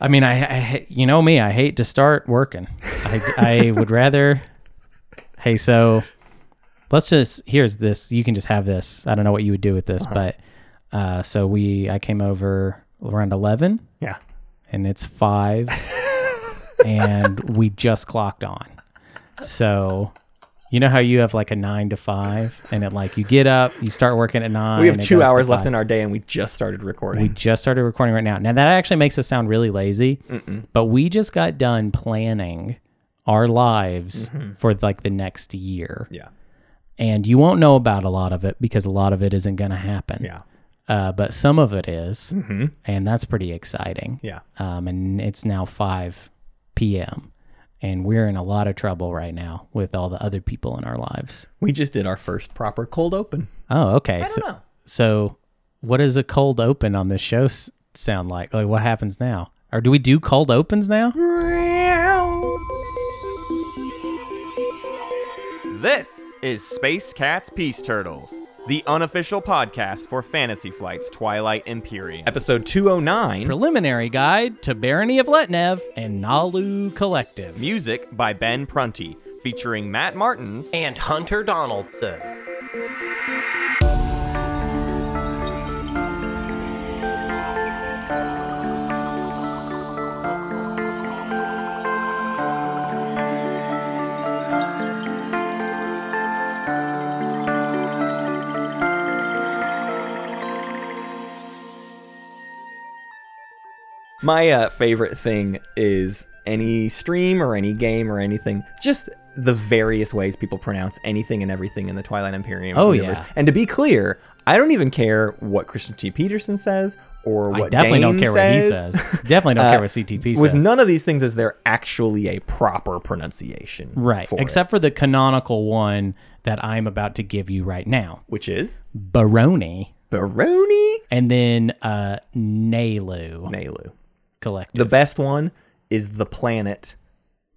I mean, I, I you know me, I hate to start working. I, I would rather. Hey, so let's just here's this. You can just have this. I don't know what you would do with this, but uh, so we I came over around eleven, Yeah. and it's five, and we just clocked on. So. You know how you have like a nine to five, and it like you get up, you start working at nine. We have two hours left in our day, and we just started recording. We just started recording right now. Now that actually makes us sound really lazy, but we just got done planning our lives for like the next year, yeah. and you won't know about a lot of it because a lot of it isn't going to happen. Yeah. Uh, but some of it is, and that's pretty exciting. Yeah. Um, and it's now five p.m. and we're in a lot of trouble right now with all the other people in our lives. We just did our first proper cold open. Oh, okay. so, know. so what does a cold open on this show s- sound like? Like what happens now? Or do we do cold opens now? This is Space Cats Peace Turtles, the unofficial podcast for Fantasy Flight's Twilight Imperium. Episode 209. Preliminary guide to Barony of Letnev and Naalu Collective. Music by Ben Prunty, featuring Matt Martins and Hunter Donaldson. My uh, favorite thing is any stream or any game or anything, just the various ways people pronounce anything and everything in the Twilight Imperium Oh, universe. yeah. And to be clear, I don't even care what Christian T. Petersen says or what I definitely don't Dane care what he says. definitely don't Uh, care what CTP says. With none of these things is there actually a proper pronunciation. right. for it, Except for the canonical one that I'm about to give you right now. which is Baroni Baroni and then uh Naalu Naalu. Collective. The best one is the planet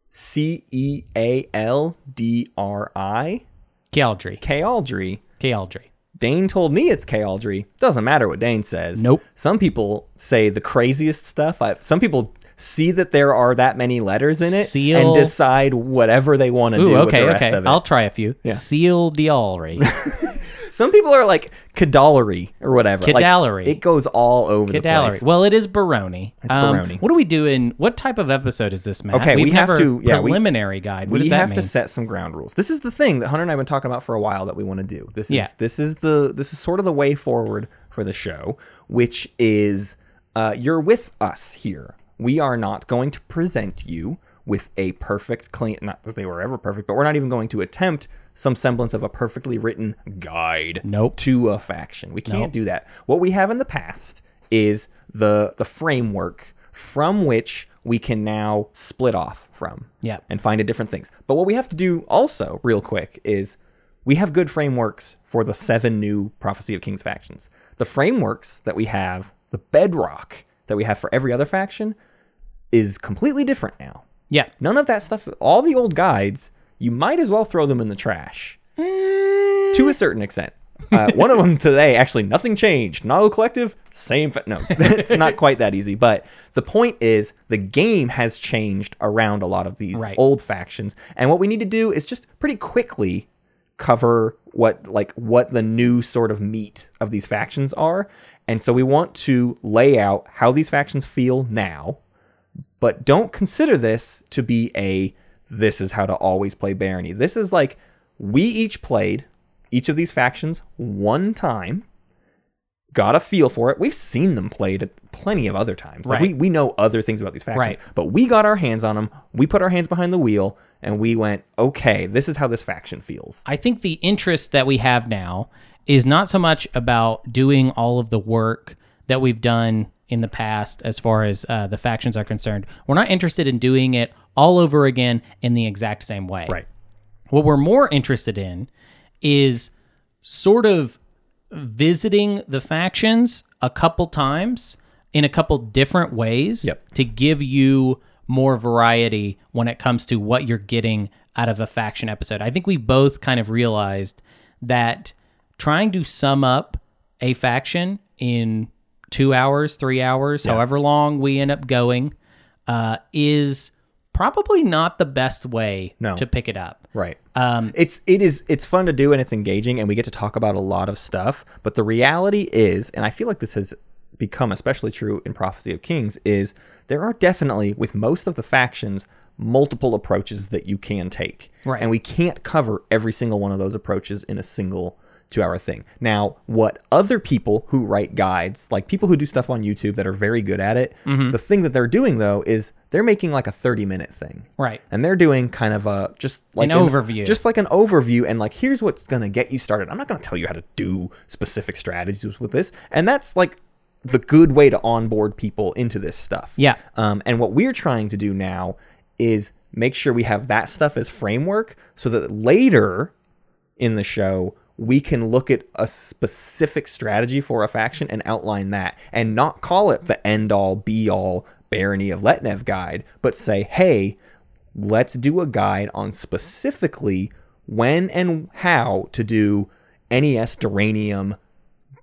C E A L D R I Caldry. Kaaldry. Caldry. Dane told me it's Kaaldry. Doesn't matter what Dane says. Nope. Some people say the craziest stuff. I, some people see that there are that many letters in it Seal- and decide whatever they want to do with okay, the rest okay. of it. I'll try a few. Seal Dialry. Some people are like Kadallery or whatever. Like, it goes all over the Cadallery. place. Well, it is Baroni. It's Baroni. What do we do in what type of episode is this, Matt? Okay, We've we have never- to- yeah, we- preliminary guide. What we does that have mean? to set some ground rules. This is the thing that Hunter and I have been talking about for a while that we want to do. This is Yeah. this is the this is sort of the way forward for the show, which is uh, you're with us here. We are not going to present you with a perfect clean not that they were ever perfect, but we're not even going to attempt some semblance of a perfectly written guide Nope. to a faction. We can't Nope. do that. What we have in the past is the the framework from which we can now split off from Yep. and find a different things. But what we have to do also, real quick, is we have good frameworks for the seven new Prophecy of Kings factions. The frameworks that we have, the bedrock that we have for every other faction, is completely different now. yeah. None of that stuff, all the old guides, you might as well throw them in the trash to a certain extent. Uh, one of them today, actually, nothing changed. Naalu Collective, same. Fa- no, it's not quite that easy. But the point is, the game has changed around a lot of these Right. old factions, and what we need to do is just pretty quickly cover what like what the new sort of meat of these factions are. And so we want to lay out how these factions feel now, but don't consider this to be a this is how to always play barony. This is like we each played each of these factions one time, got a feel for it. We've seen them played plenty of other times. Like Right. we, we know other things about these factions, Right. but we got our hands on them. We put our hands behind the wheel and we went, okay, this is how this faction feels. I think the interest that we have now is not so much about doing all of the work that we've done in the past as far as uh, the factions are concerned. We're not interested in doing it all over again in the exact same way. Right. What we're more interested in is sort of visiting the factions a couple times in a couple different ways Yep. to give you more variety when it comes to what you're getting out of a faction episode. I think we both kind of realized that trying to sum up a faction in two hours, three hours, however long we end up going, uh, is probably not the best way No. to pick it up. Right. Um, it's it is it's fun to do and it's engaging and we get to talk about a lot of stuff. But the reality is, and I feel like this has become especially true in Prophecy of Kings, is there are definitely with most of the factions multiple approaches that you can take. Right. And we can't cover every single one of those approaches in a single two hour thing. Now, what other people who write guides, like people who do stuff on YouTube that are very good at it, Mm-hmm. the thing that they're doing though is they're making like a 30 minute thing. Right. And they're doing kind of a just like An overview. Just like an overview and like here's what's going to get you started. I'm not going to tell you how to do specific strategies with this. And that's like the good way to onboard people into this stuff. Yeah. Um, and what we're trying to do now is make sure we have that stuff as framework so that later in the show we can look at a specific strategy for a faction and outline that and not call it the end all be all barony of letnev guide but say hey let's do a guide on specifically when and how to do nes duranium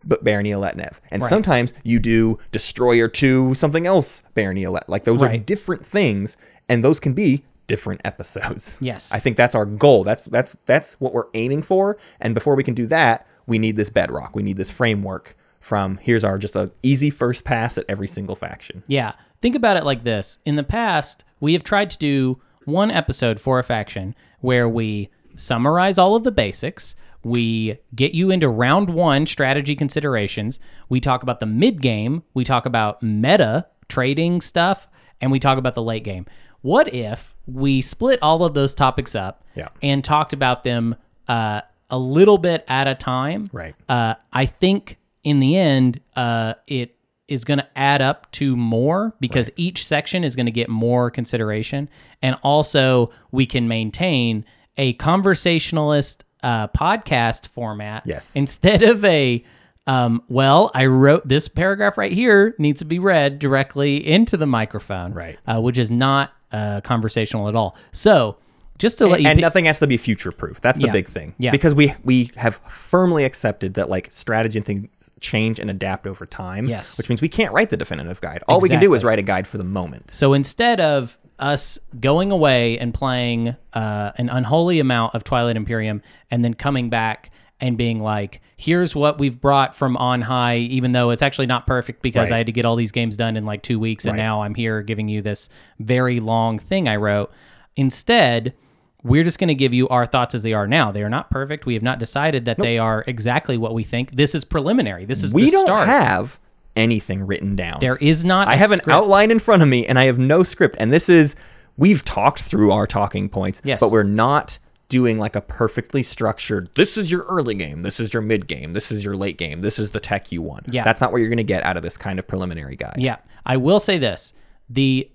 but Barony Letnev. And Right. sometimes you do Destroyer 2, something else Barony Letnev. Like those are different things, and those can be different episodes. Yes. I think that's our goal. That's that's that's what we're aiming for. And before we can do that, we need this bedrock. We need this framework from here's our just a easy first pass at every single faction. Yeah. Think about it like this. In the past, we have tried to do one episode for a faction where we summarize all of the basics. We get you into round one strategy considerations. We talk about the mid game. We talk about meta trading stuff. And we talk about the late game. What if we split all of those topics up Yeah. and talked about them uh, a little bit at a time? Right. uh, I think in the end, uh, it is going to add up to more because each section is going to get more consideration. And also, we can maintain a conversationalist uh, podcast format Yes. instead of a. Um, well, I wrote this paragraph right here needs to be read directly into the microphone, Right. Uh, which is not uh, conversational at all. So, just to let you, and pi- nothing has to be future proof. That's the Yeah. big thing. Yeah. Because we we have firmly accepted that like strategy and things change and adapt over time. Yes. Which means we can't write the definitive guide. All we can do is write a guide for the moment. So instead of us going away and playing uh, an unholy amount of Twilight Imperium and then coming back and being like, here's what we've brought from on high, even though it's actually not perfect because Right. I had to get all these games done in like two weeks and Right. now I'm here giving you this very long thing I wrote. Instead, we're just going to give you our thoughts as they are now. They are not perfect. We have not decided that they are exactly what we think. This is preliminary. This is We don't start. have anything written down. there is not. I have an outline in front of me and I have no script. And this is we've talked through our talking points, Yes. but we're not doing like a perfectly structured this is your early game, this is your mid game, this is your late game, this is the tech you want. Yeah. That's not what you're gonna get out of this kind of preliminary guide. Yeah, I will say this: the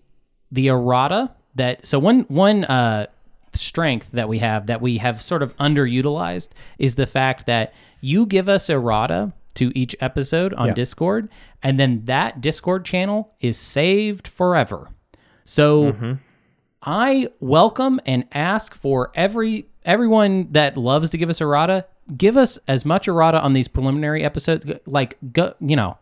the errata that so one one uh, strength that we have that we have sort of underutilized is the fact that you give us errata to each episode on Yeah. Discord, and then that Discord channel is saved forever. So Mm-hmm. I welcome and ask for every everyone that loves to give us errata, give us as much errata on these preliminary episodes. Like go, you know,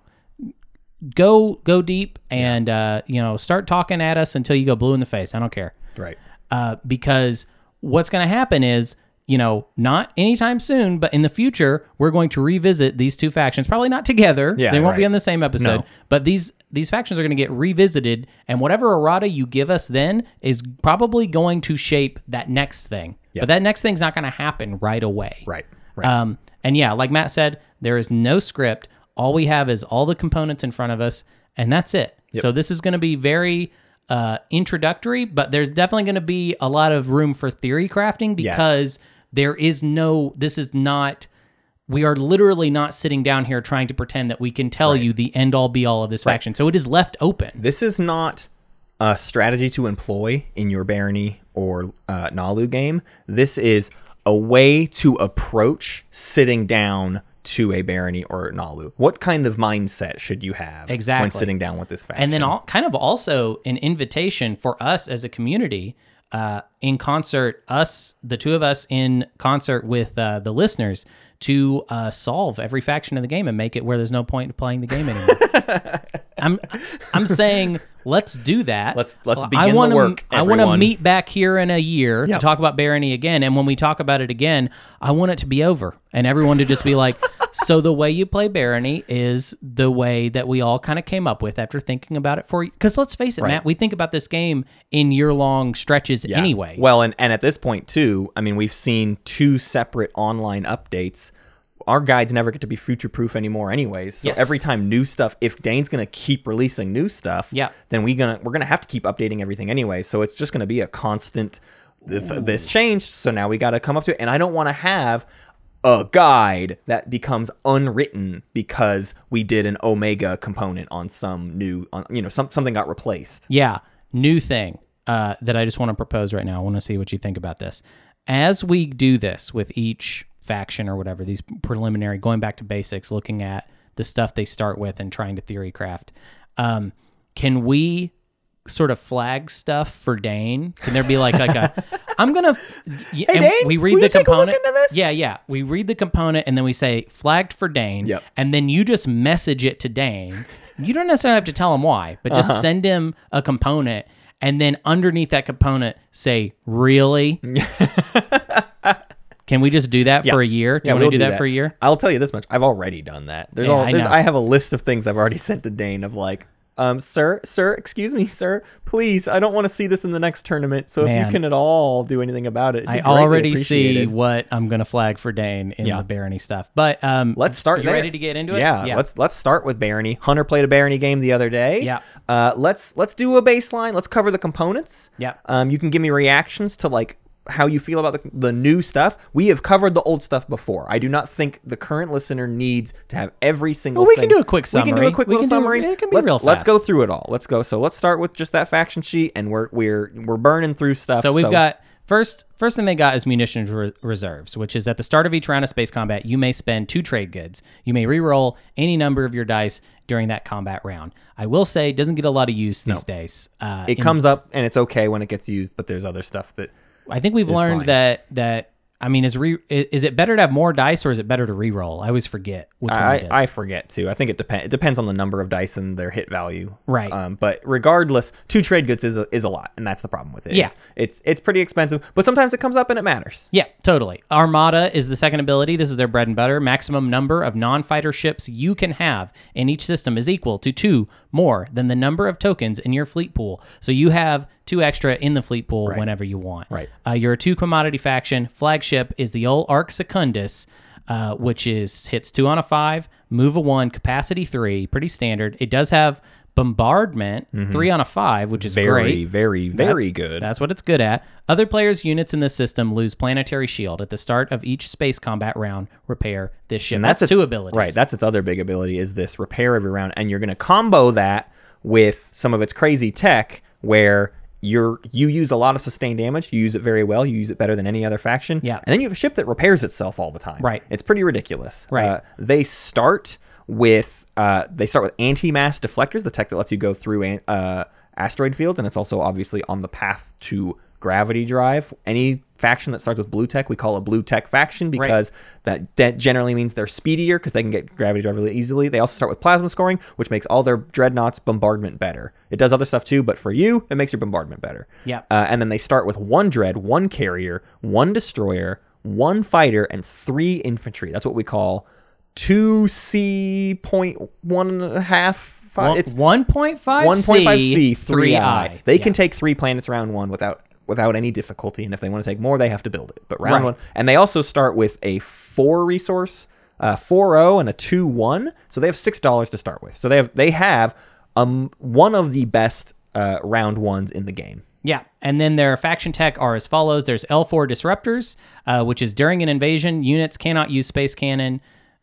go go deep and uh, you know start talking at us until you go blue in the face. I don't care Right. uh, because what's going to happen is you know not anytime soon but in the future we're going to revisit these two factions probably not together Yeah, they won't be right. on the same episode No. but these these factions are going to get revisited and whatever errata you give us then is probably going to shape that next thing but that next thing's not going to happen right away Right. Right. um, and yeah, like Matt said, there is no script. All we have is all the components in front of us, and that's it. So this is going to be very uh, introductory, but there's definitely going to be a lot of room for theory crafting because there is no. This is not. We are literally not sitting down here trying to pretend that we can tell you the end all be all of this faction. So it is left open. this is not a strategy to employ in your barony or uh, Naalu game. This is a way to approach sitting down to a barony or Naalu. What kind of mindset should you have exactly. when sitting down with this faction? and then all, kind of also an invitation for us as a community uh, in concert us the two of us in concert with uh, the listeners to uh, solve every faction of the game and make it where there's no point in playing the game anymore I'm I'm saying let's do that. Let's- let's I begin the wanna- work, I want to meet back here in a year to talk about Barony again, and when we talk about it again, I want it to be over and everyone to just be like, so the way you play Barony is the way that we all kind of came up with after thinking about it for because let's face it, Matt, we think about this game in year long stretches anyway. Well, and, and at this point too, I mean, we've seen two separate online updates. Our guides never get to be future proof anymore, anyways. So Yes. every time new stuff, if Dane's gonna keep releasing new stuff, Yeah. then we gonna we're gonna have to keep updating everything anyway. So it's just gonna be a constant. Th- this changed, so now we got to come up to it. And I don't want to have a guide that becomes unwritten because we did an omega component on some new, on, you know, some, something got replaced. Yeah, new thing uh, that I just want to propose right now. I want to see what you think about this. As we do this with each faction or whatever, these preliminary, going back to basics, looking at the stuff they start with and trying to theory craft, um, can we sort of flag stuff for Dane? Can there be like like a I'm gonna hey Dane, we read the you take a look component into this? yeah yeah we read the component and then we say flagged for Dane Yep. and then you just message it to Dane you don't necessarily have to tell him why but just Uh-huh. send him a component and then underneath that component say really can we just do that for a year do you want to we'll do that, for a year I'll tell you this much. I've already done that. There's Yeah, all I there's, know. I, have a list of things I've already sent to Dane of like, um, sir, sir, excuse me, sir, please, I don't want to see this in the next tournament. So if you can at all do anything about it, it'd be I already see what I'm gonna flag for Dane in Yeah. the Barony stuff but um Let's start you there. ready to get into it Yeah, let's let's start with Barony. Hunter played a Barony game the other day. Yeah. Uh, let's let's do a baseline. Let's cover the components. Yeah. Um, you can give me reactions to like how you feel about the, the new stuff. We have covered the old stuff before. I do not think the current listener needs to have every single. Well, we can do a quick summary. We can do a quick We little can do- summary. it can be let's, real Fast. Let's go through it all. Let's go. So let's start with just that faction sheet, and we're we're we're burning through stuff. So we've got first first thing they got is munitions re- reserves, which is at the start of each round of space combat, you may spend two trade goods. You may re-roll any number of your dice during that combat round. I will say, it doesn't get a lot of use these days. Uh, It in- comes up and it's okay when it gets used, but there's other stuff that I think we've learned fine. that that I mean, is re is it better to have more dice or is it better to re-roll? I always forget which one it I. I forget too. I think it depends. It depends on the number of dice and their hit value. Right. Um, but regardless, two trade goods is a, is a lot, and that's the problem with it. Yeah. It's, it's it's pretty expensive, but sometimes it comes up and it matters. Yeah, totally. Armada is the second ability. This is their bread and butter. Maximum number of non fighter ships you can have in each system is equal to two more than the number of tokens in your fleet pool. So you have two extra in the fleet pool whenever you want. Right. Uh, you're a two commodity faction. Flagship is the old Arc Secundus. Uh, which is hits two on a five, move a one, capacity three, pretty standard. It does have bombardment, three on a five, which is Mm-hmm. Very, great. very, very That's- good. That's what it's good at. Other players' units in this system lose planetary shield at the start of each space combat round. Repair this ship. and that's, its- two abilities. Right. That's its other big ability is this repair every round, and you're going to combo that with some of its crazy tech where. You're, you use a lot of sustained damage. You use it very well. You use it better than any other faction. Yeah. And then you have a ship that repairs itself all the time. Right. It's pretty ridiculous. Right. Uh, they start with uh, they start with anti-mass deflectors, the tech that lets you go through an, uh, asteroid fields, and it's also obviously on the path to gravity drive. Any faction that starts with blue tech, we call a blue tech faction because that, that generally means they're speedier because they can get gravity drive really easily. They also start with plasma scoring, which makes all their dreadnoughts bombardment better. It does other stuff too, but for you, it makes your bombardment better. Yeah. Uh, and then they start with one dread, one carrier, one destroyer, one fighter, and three infantry. That's what we call two C point one and a half. Five. One, it's 1.5 1.5 C, 3 I. 3i. They Yeah. can take three planets round one without without any difficulty, and if they want to take more, they have to build it. But round Right. one, and they also start with a four resource, uh, four zero, and a two one. So they have six dollars to start with. So they have they have um one of the best uh, round ones in the game. Yeah, and then their faction tech are as follows: There's L4 disruptors, uh, which is during an invasion, units cannot use space cannon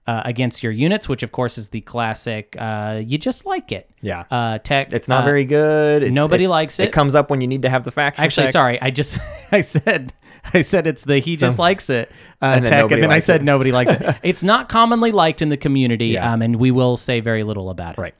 uh, against your units, which of course is the classic. Uh, you just like it. Yeah. Uh, tech. It's not uh, very good. It's, nobody it's- likes it. It comes up when you need to have the faction. Actually, tech. sorry, I just I said I said it's the he just likes it uh, And tech, and then I said it. nobody likes it. It's not commonly liked in the community, Yeah. um, and we will say very little about it. Right.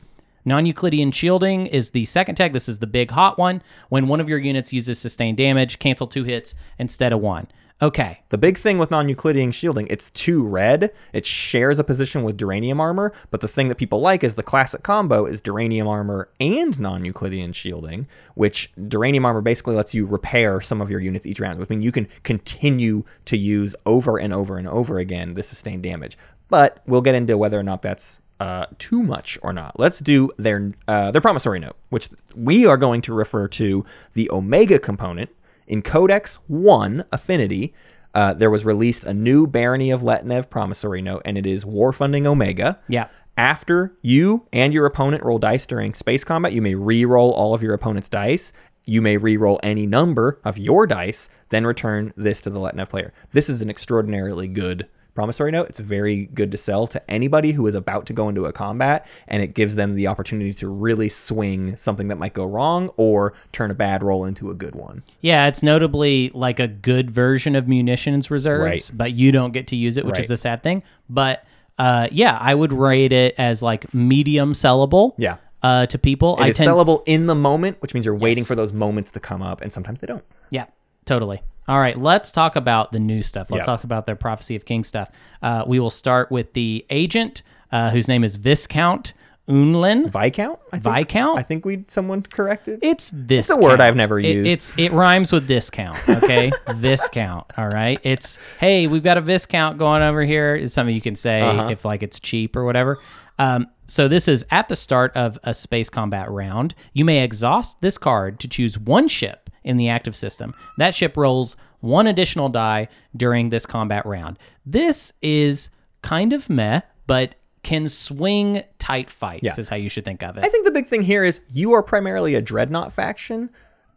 Non-Euclidean shielding is the second tech. This is the big hot one. When one of your units uses sustained damage, cancel two hits instead of one. Okay. The big thing with non-Euclidean shielding, it's two red. It shares a position with Duranium armor, but the thing that people like is the classic combo is Duranium armor and non-Euclidean shielding, which Duranium armor basically lets you repair some of your units each round, which means you can continue to use over and over and over again the sustained damage. But we'll get into whether or not that's uh, too much or not. Let's do their uh, their promissory note, which we are going to refer to the Omega component in Codex 1 Affinity, uh, there was released a new Barony of Letnev promissory note, and it is War Funding Omega. Yeah. After you and your opponent roll dice during space combat, you may re-roll all of your opponent's dice. You may re-roll any number of your dice, then return this to the Letnev player. This is an extraordinarily good promissory note. It's very good to sell to anybody who is about to go into a combat, and it gives them the opportunity to really swing something that might go wrong or turn a bad roll into a good one. Yeah, it's notably like a good version of munitions reserves, Right. but you don't get to use it, which is Right. the sad thing. But uh, yeah, I would rate it as like medium sellable. Yeah. Uh, to people, It I is tend sellable in the moment, which means you're waiting Yes. for those moments to come up, and sometimes they don't. Yeah, totally. All right, let's talk about the new stuff. Let's Yeah. talk about their Prophecy of King stuff. Uh, we will start with the agent, uh, whose name is Viscount Unlin. Viscount? I think, Viscount? I think we someone corrected. It's this. It's a word I've never It- used. it's it rhymes with discount. Okay, viscount. All right. It's hey, we've got a viscount going over here. Is something you can say Uh-huh. if like it's cheap or whatever. Um, so this is at the start of a space combat round. You may exhaust this card to choose one ship in the active system. That ship rolls one additional die during this combat round. This is kind of meh, but can swing tight fights. Yeah. Is how you should think of it. I think the big thing here is you are primarily a dreadnought faction,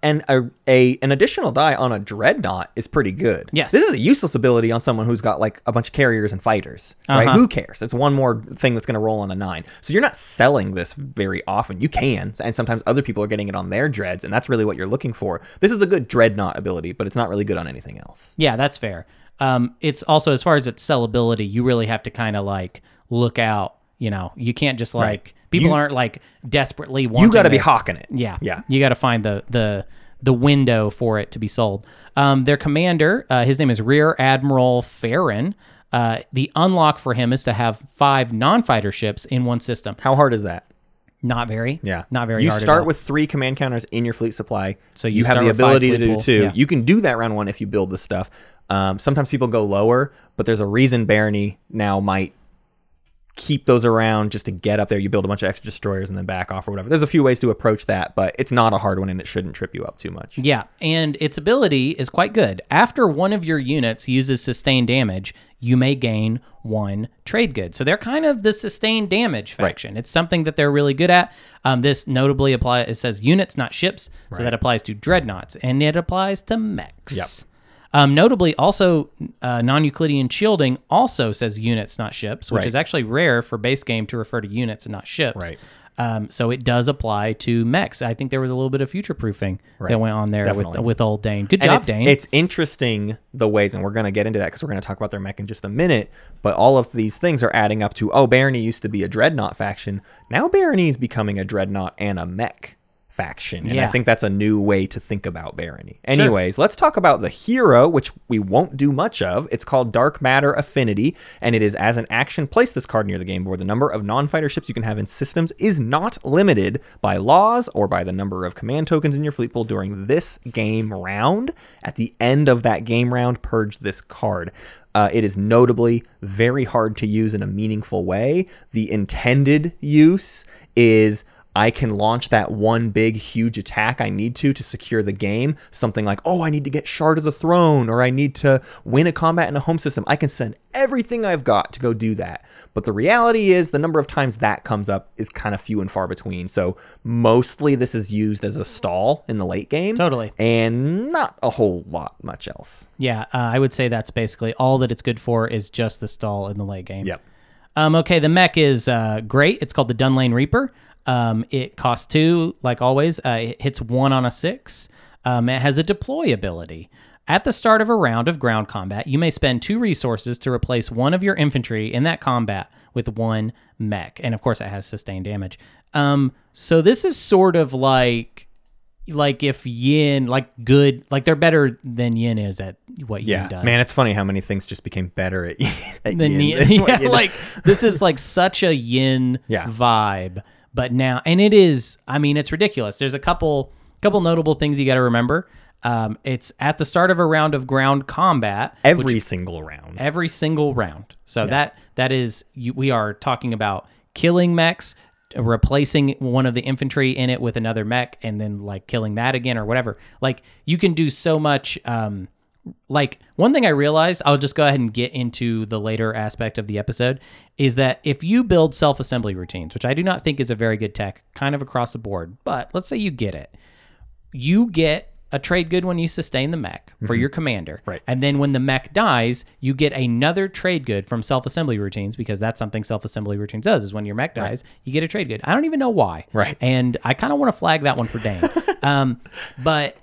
and a, a an additional die on a dreadnought is pretty good. Yes. this is a useless ability on someone who's got like a bunch of carriers and fighters. Right? Uh-huh. Who cares? It's one more thing that's going to roll on a nine. So you're not selling this very often. You can, and sometimes other people are getting it on their dreads, and that's really what you're looking for. This is a good dreadnought ability, but it's not really good on anything else. Yeah, that's fair. Um, it's also as far as its sellability, you really have to kind of like look out. You know, you can't just like people You- aren't like desperately wanting. You got to be hawking it. Yeah, yeah. You got to find the the the window for it to be sold. Um, their commander, uh, his name is Rear Admiral Farran. Uh, the unlock for him is to have five non-fighter ships in one system. How hard is that? Not very. Yeah, Not very You hard. at start with three command counters in your fleet supply, So you you have the ability to do pool. two. Yeah. You can do that round one if you build the stuff. Um, sometimes people go lower, but there's a reason Barony now might keep those around just to get up there. You build a bunch of extra destroyers and then back off or whatever. There's a few ways to approach that, but it's not a hard one and it shouldn't trip you up too much. Yeah, and its ability is quite good. After one of your units uses sustained damage, you may gain one trade good. So they're kind of the sustained damage faction. It's something that they're really good at. Um, this notably applies. It says units, not ships, so that applies to dreadnoughts, and it applies to mechs. Yep. Um, notably, also uh, non-Euclidean shielding also says units, not ships, which Right. is actually rare for base game to refer to units and not ships. Right. Um, so it does apply to mechs. I think there was a little bit of future proofing that went on there with Definitely. with old Dane. Good And job, it's, Dane. it's interesting the ways, and we're going to get into that because we're going to talk about their mech in just a minute. But all of these things are adding up to oh, Barony used to be a dreadnought faction. Now Barony is becoming a dreadnought and a mech faction. And I think that's a new way to think about Barony. Anyways, let's talk about the hero, which we won't do much of. It's called Dark Matter Affinity, and it is as an action, place this card near the game board. The number of non fighter ships you can have in systems is not limited by laws or by the number of command tokens in your fleet pool during this game round. At the end of that game round, purge this card. Uh, it is notably very hard to use in a meaningful way. The intended use is I can launch that one big, huge attack I need to to secure the game. Something like, oh, I need to get Shard of the Throne, or I need to win a combat in a home system. I can send everything I've got to go do that. But the reality is, the number of times that comes up is kind of few and far between. So mostly this is used as a stall in the late game. Totally. And not a whole lot much else. yeah, uh, I would say that's basically all that it's good for is just the stall in the late game. Yep. Um, okay, the mech is uh, great. It's called the Dunlain Reaper. Um, it costs two, like always. Uh, it hits one on a six. Um, it has a deploy ability. At the start of a round of ground combat, you may spend two resources to replace one of your infantry in that combat with one mech, and of course, it has sustained damage. Um, so this is sort of like like if Yin like good like they're better than Yin is at what Yeah, Yin does. man, it's funny how many things just became better at, at than yin Yin. yeah, like this is like such a Yin Yeah. vibe. But now, and it is. I mean, it's ridiculous. There's a couple couple notable things you got to remember. Um, it's at the start of a round of ground combat. every single round. every single round. So that that is you, we are talking about killing mechs, replacing one of the infantry in it with another mech, and then like killing that again or whatever. Like you can do so much. Um, like one thing I realized, I'll just go ahead and get into the later aspect of the episode, is that if you build self-assembly routines, which I do not think is a very good tech, kind of across the board, but let's say you get it, you get a trade good when you sustain the mech for your commander. Right. And then when the mech dies, you get another trade good from self-assembly routines because that's something self-assembly routines does is when your mech dies, you get a trade good. I don't even know why. Right. And I kind of want to flag that one for Dane. um, but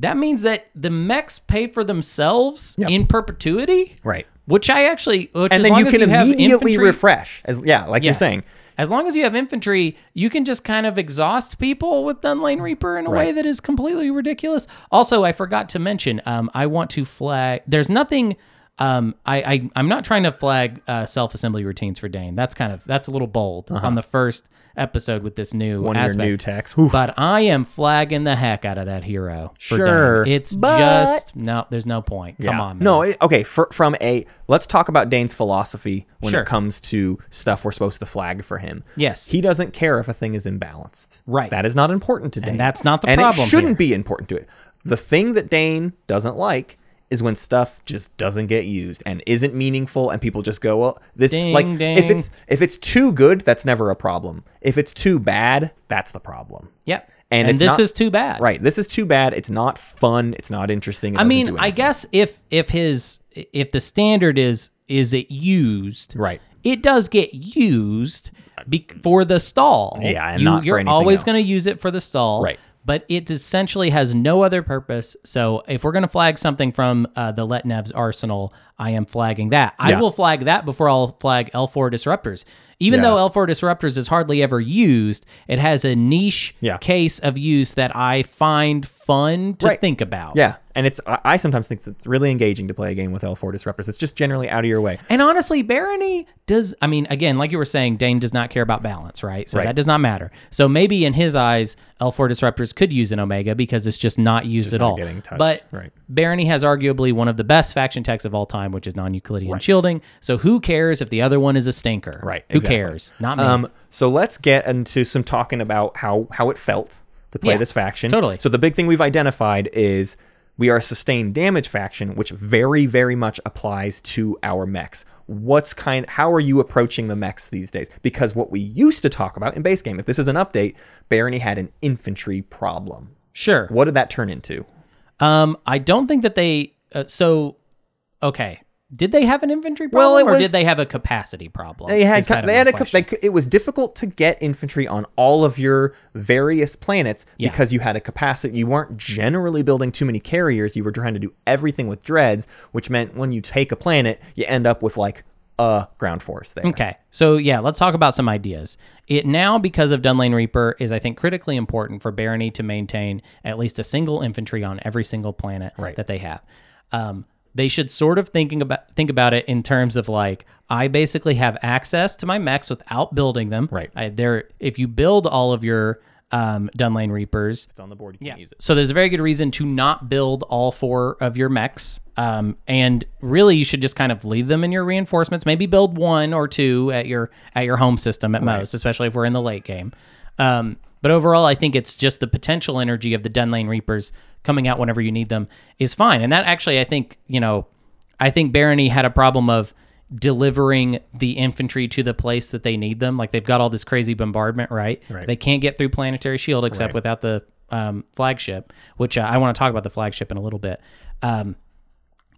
that means that the mechs pay for themselves in perpetuity. Right. Which I actually, which and as then you can you immediately refresh. As yeah, like Yes. you're saying. As long as you have infantry, you can just kind of exhaust people with Dunlain Reaper in a way that is completely ridiculous. Also, I forgot to mention, um, I want to flag. There's nothing. Um, I, I I'm not trying to flag uh, self assembly routines for Dane. That's kind of that's a little bold on the first episode with this new Uh-huh. One aspect. new techs. Oof. But I am flagging the heck out of that hero. For Sure, Dane. It's but- just no. There's no point. Come on, man. No, it- okay. For, from a let's talk about Dane's philosophy when Sure. it comes to stuff we're supposed to flag for him. Yes. he doesn't care if a thing is imbalanced. Right. That is not important to Dane. that's not the and problem it shouldn't here. be important to it. The thing that Dane doesn't like is when stuff just doesn't get used and isn't meaningful, and people just go, "Well, this Ding, like if it's if it's too good, that's never a problem. If it's too bad, that's the problem." Yep. And, And this not- is too bad. Right. This is too bad. It's not fun. It's not interesting. It I mean, I guess if if his if the standard is is it used Right. it does get used be- for the stall. Yeah, and you, not for you're always going to use it for the stall. Right. But it essentially has no other purpose. So if we're going to flag something from uh, the Letnev's arsenal, I am flagging that. I will flag that before I'll flag L4 disruptors. Even Yeah. though L4 disruptors is hardly ever used, it has a niche Yeah. case of use that I find fun to Right. think about. Yeah, and it's I, I sometimes think it's really engaging to play a game with L4 disruptors. It's just generally out of your way. And honestly, Barony does. I mean, again, like you were saying, Dane does not care about balance, right? So Right. that does not matter. So maybe in his eyes, L4 disruptors could use an Omega because it's just not used at not all. touched, But right. Barony has arguably one of the best faction techs of all time, which is non-Euclidean shielding. So who cares if the other one is a stinker? Right, Who exactly. cares? Not me. Um, so let's get into some talking about how how it felt to play Yeah, this faction. totally. So the big thing we've identified is we are a sustained damage faction, which very very much applies to our mechs. What's kind? How are you approaching the mechs these days? Because what we used to talk about in base game, if this is an update, Barony had an infantry problem. sure. What did that turn into? Um, I don't think that they. Uh, so, okay. Did they have an infantry Well, problem, it or was- did they have a capacity problem? They had they had a question. they, it was difficult to get infantry on all of your various planets Yeah. because you had a capacity you weren't generally building too many carriers you were trying to do everything with dreads which meant when you take a planet you end up with like a ground force there Okay. So yeah, let's talk about some ideas. It now, because of Dunlain Reaper, is I think critically important for Barony to maintain at least a single infantry on every single planet Right. that they have. Um, they should sort of thinking about think about it in terms of like I basically have access to my mechs without building them. Right. I, there, if you build all of your um, Dunlain Reapers, it's on the board you yeah. can't use it So there's a very good reason to not build all four of your mechs. Um, and really you should just kind of leave them in your reinforcements. Maybe build one or two at your at your home system at most, especially if we're in the late game. Um, but overall, I think it's just the potential energy of the Dunlain Reapers coming out whenever you need them is fine. And that actually, I think, you know, I think Barony had a problem of delivering the infantry to the place that they need them. Like they've got all this crazy bombardment, right? Right. They can't get through Planetary Shield except Right. without the um, flagship, which uh, I want to talk about the flagship in a little bit. Um,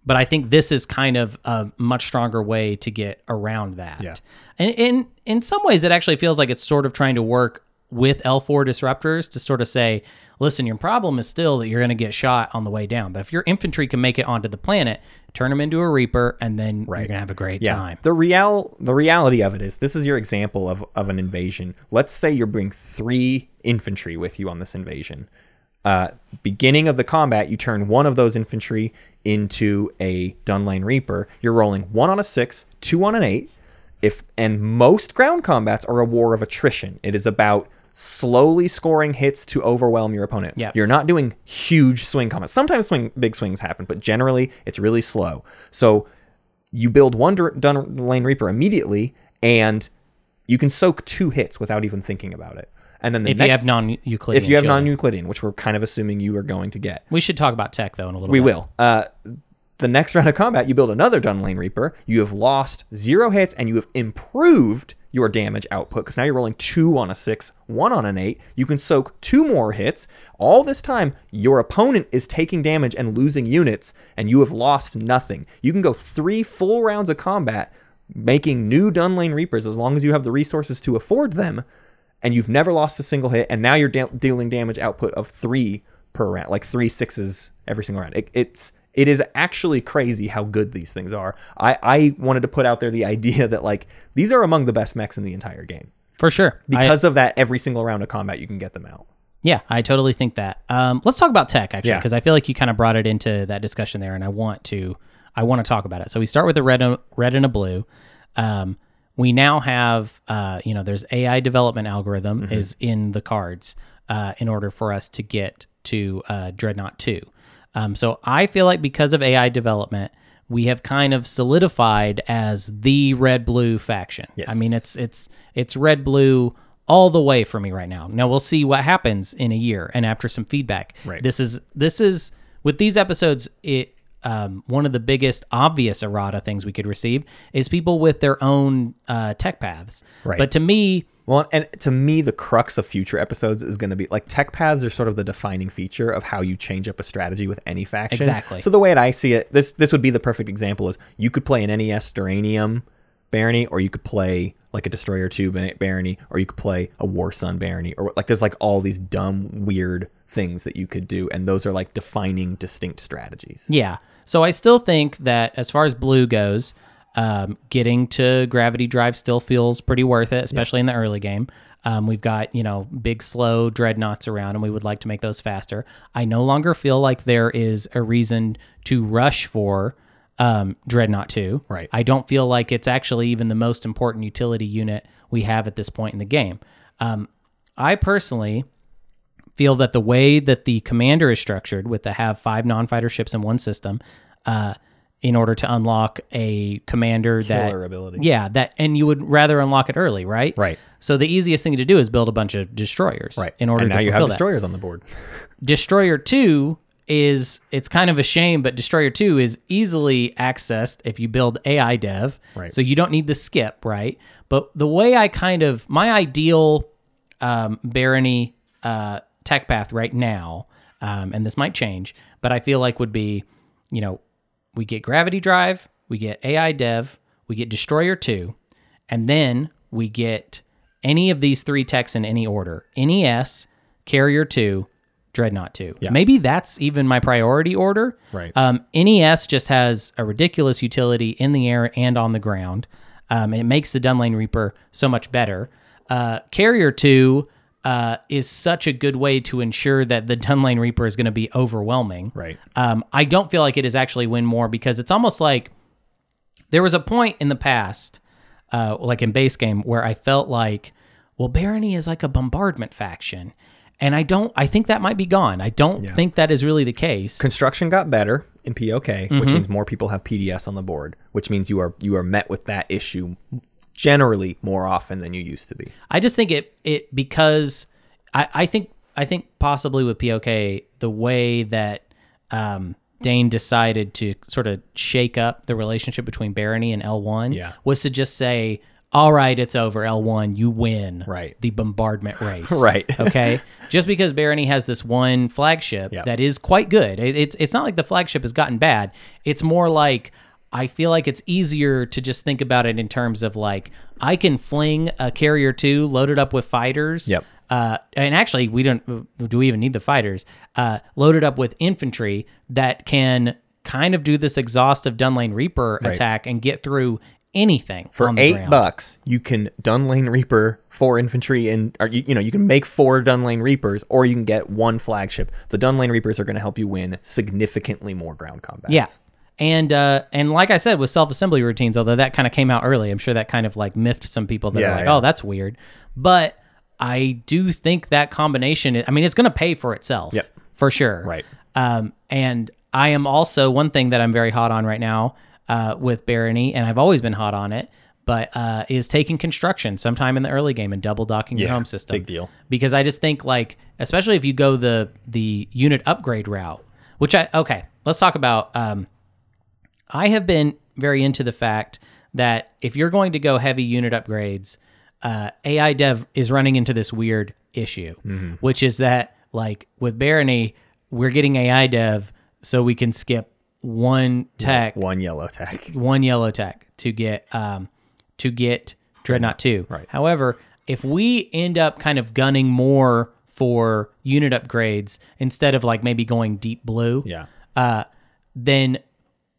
but I think this is kind of a much stronger way to get around that. Yeah. And in in some ways, it actually feels like it's sort of trying to work with L4 disruptors to sort of say, listen, your problem is still that you're going to get shot on the way down. But if your infantry can make it onto the planet, turn them into a Reaper, and then you're going to have a great yeah time. the real the reality of it is this is your example of, of an invasion let's say you're bringing three infantry with you on this invasion uh, beginning of the combat, you turn one of those infantry into a Dunlain Reaper. You're rolling one on a six, two on an eight. If and most ground combats are a war of attrition. It is about slowly scoring hits to overwhelm your opponent. Yeah. You're not doing huge swing combats. Sometimes swing big swings happen, but generally it's really slow. So you build one Dur- Dunlain Reaper immediately, and you can soak two hits without even thinking about it. And then the if next, you have non-Euclidean, if you have non-Euclidean, which we're kind of assuming you are going to get, we should talk about tech though in a little. Bit. We bit. will. Uh, the next round of combat, you build another Dunlain Reaper. You have lost zero hits, and you have improved your damage output because now you're rolling two on a six, one on an eight. You can soak two more hits. All this time, your opponent is taking damage and losing units, and you have lost nothing. You can go three full rounds of combat making new Dunlain Reapers as long as you have the resources to afford them, and you've never lost a single hit, and now you're de- dealing damage output of three per round, like three sixes every single round. It, it's it is actually crazy how good these things are. I I wanted to put out there the idea that like these are among the best mechs in the entire game for sure I- because of that. Every single round of combat, you can get them out. Yeah, I totally think that. Um, let's talk about tech actually, Yeah. because I feel like you kind of brought it into that discussion there, and I want to, I want to talk about it. So we start with a red, and, red and a blue. Um, we now have, uh, you know, there's AI development algorithm Mm-hmm. is in the cards uh, in order for us to get to uh, Dreadnought two. Um, so I feel like because of AI development, we have kind of solidified as the red blue faction. Yes. I mean, it's it's it's red blue all the way for me right now. Now we'll see what happens in a year and after some feedback. Right. This is this is with these episodes. It um, one of the biggest obvious errata things we could receive is people with their own uh, tech paths. Right. But to me, Well, and to me, the crux of future episodes is going to be like tech paths are sort of the defining feature of how you change up a strategy with any faction. Exactly. So the way that I see it, this this would be the perfect example is you could play an NES Duranium barony, or you could play like a Destroyer Two ba- barony, or you could play a War Sun barony, or like there's like all these dumb weird things that you could do, and those are like defining distinct strategies. Yeah. So I still think that as far as blue goes, um, getting to gravity drive still feels pretty worth it, especially in the early game. Um, we've got you know big slow dreadnoughts around, and we would like to make those faster. I no longer feel like there is a reason to rush for um, dreadnought two. Right. I don't feel like it's actually even the most important utility unit we have at this point in the game. Um, I personally feel that the way that the commander is structured with the have five non-fighter ships in one system uh, in order to unlock a commander that ability. yeah that and you would rather unlock it early right Right. so the easiest thing to do is build a bunch of destroyers Right. in order and now to you have that. destroyers on the board. Destroyer 2 is it's kind of a shame, but Destroyer 2 is easily accessed if you build AI dev. Right. So you don't need the skip, right? But the way I kind of my ideal um, barony uh, tech path right now, um, and this might change, but I feel like would be, you know, we get gravity drive, we get AI dev, we get destroyer 2, and then we get any of these three techs in any order. NES, carrier 2, dreadnought 2. Maybe that's even my priority order. Right. Um, NES just has a ridiculous utility in the air and on the ground. Um, and it makes the Dunlain Reaper so much better. Uh, Carrier 2 uh, is such a good way to ensure that the Dunlain Reaper is going to be overwhelming. Right. Um, I don't feel like it is actually win more because it's almost like there was a point in the past, uh, like in base game, where I felt like, well, Barony is like a bombardment faction. And I don't, I think that might be gone. I don't think that is really the case. construction got better in POK, which Mm-hmm. means more people have PDS on the board, which means you are you are met with that issue generally more often than you used to be. I just think it it because I, I think I think possibly with POK the way that um, Dane decided to sort of shake up the relationship between Barony and L1 Yeah. was to just say, all right, it's over, L1, you win Right. the bombardment race. Right. okay. Just because Barony has this one flagship Yeah. that is quite good. It, it's it's not like the flagship has gotten bad. It's more like I feel like it's easier to just think about it in terms of like I can fling a carrier two loaded up with fighters. Yep. Uh, and actually, we don't. Do we even need the fighters? Uh, loaded up with infantry that can kind of do this exhaustive Dunlain Reaper Right. attack and get through anything For on the eight ground. bucks, you can Dunlain Reaper four infantry and or you, you know you can make four Dunlain Reapers, or you can get one flagship. The Dunlain Reapers are going to help you win significantly more ground combat. Yeah. And uh, and like I said, with self assembly routines, although that kind of came out early, I'm sure that kind of like miffed some people that Yeah, are like, yeah. "Oh, that's weird." But I do think that combination. I mean, it's going to pay for itself, Yep. for sure. Right. Um, and I am also one thing that I'm very hot on right now uh, with Barony, and I've always been hot on it, but uh, is taking construction sometime in the early game and double docking your home system. big deal. Because I just think like, especially if you go the the unit upgrade route, which I okay, let's talk about. Um, I have been very into the fact that if you're going to go heavy unit upgrades, uh, AI dev is running into this weird issue, Mm-hmm. which is that like with Barony, we're getting AI dev so we can skip one tech, One yellow tech. one yellow tech to get um to get Dreadnought 2. Right. However, if we end up kind of gunning more for unit upgrades instead of like maybe going deep blue, Yeah. uh, then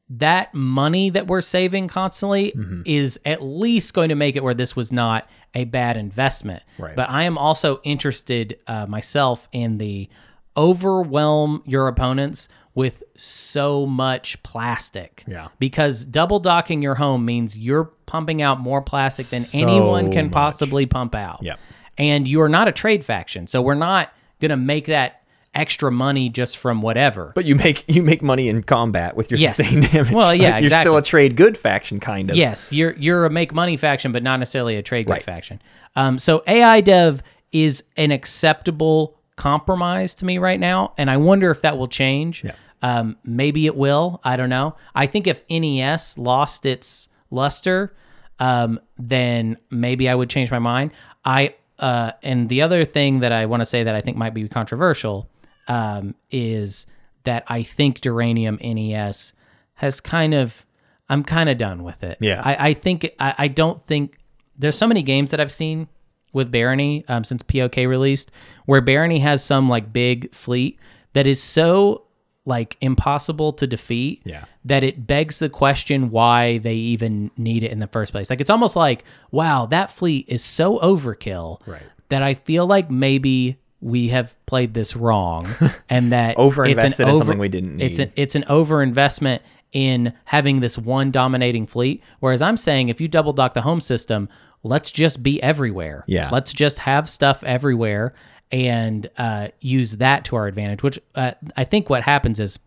that money that we're saving constantly Mm-hmm. is at least going to make it where this was not a bad investment. Right. But I am also interested uh, myself in the overwhelm your opponents with so much plastic. Yeah. Because double docking your home means you're pumping out more plastic than anyone can much. possibly pump out. Yep. And you're not a trade faction. So we're not going to make that extra money just from whatever. But you make you make money in combat with your Yes. sustained damage. Well, yeah, Like, you're still a trade good faction, kind of. Yes, you're you're a make money faction, but not necessarily a trade good Right. faction. Um, so AI dev is an acceptable compromise to me right now, and I wonder if that will change. Yeah. Um, maybe it will. I don't know. I think if NES lost its luster, um, then maybe I would change my mind. I uh, and the other thing that I want to say that I think might be controversial um, is that I think Duranium NES has kind of I'm kind of done with it. Yeah. I, I think I, I don't think there's so many games that I've seen with Barony um, since POK released where Barony has some like big fleet that is so like impossible to defeat Yeah. that it begs the question why they even need it in the first place. Like it's almost like, wow, that fleet is so overkill Right. that I feel like maybe we have played this wrong and that Overinvested it's an in something we didn't It's need. an it's an overinvestment in having this one dominating fleet. Whereas I'm saying if you double dock the home system, let's just be everywhere. Yeah. Let's just have stuff everywhere and uh, use that to our advantage. Which uh, I think what happens is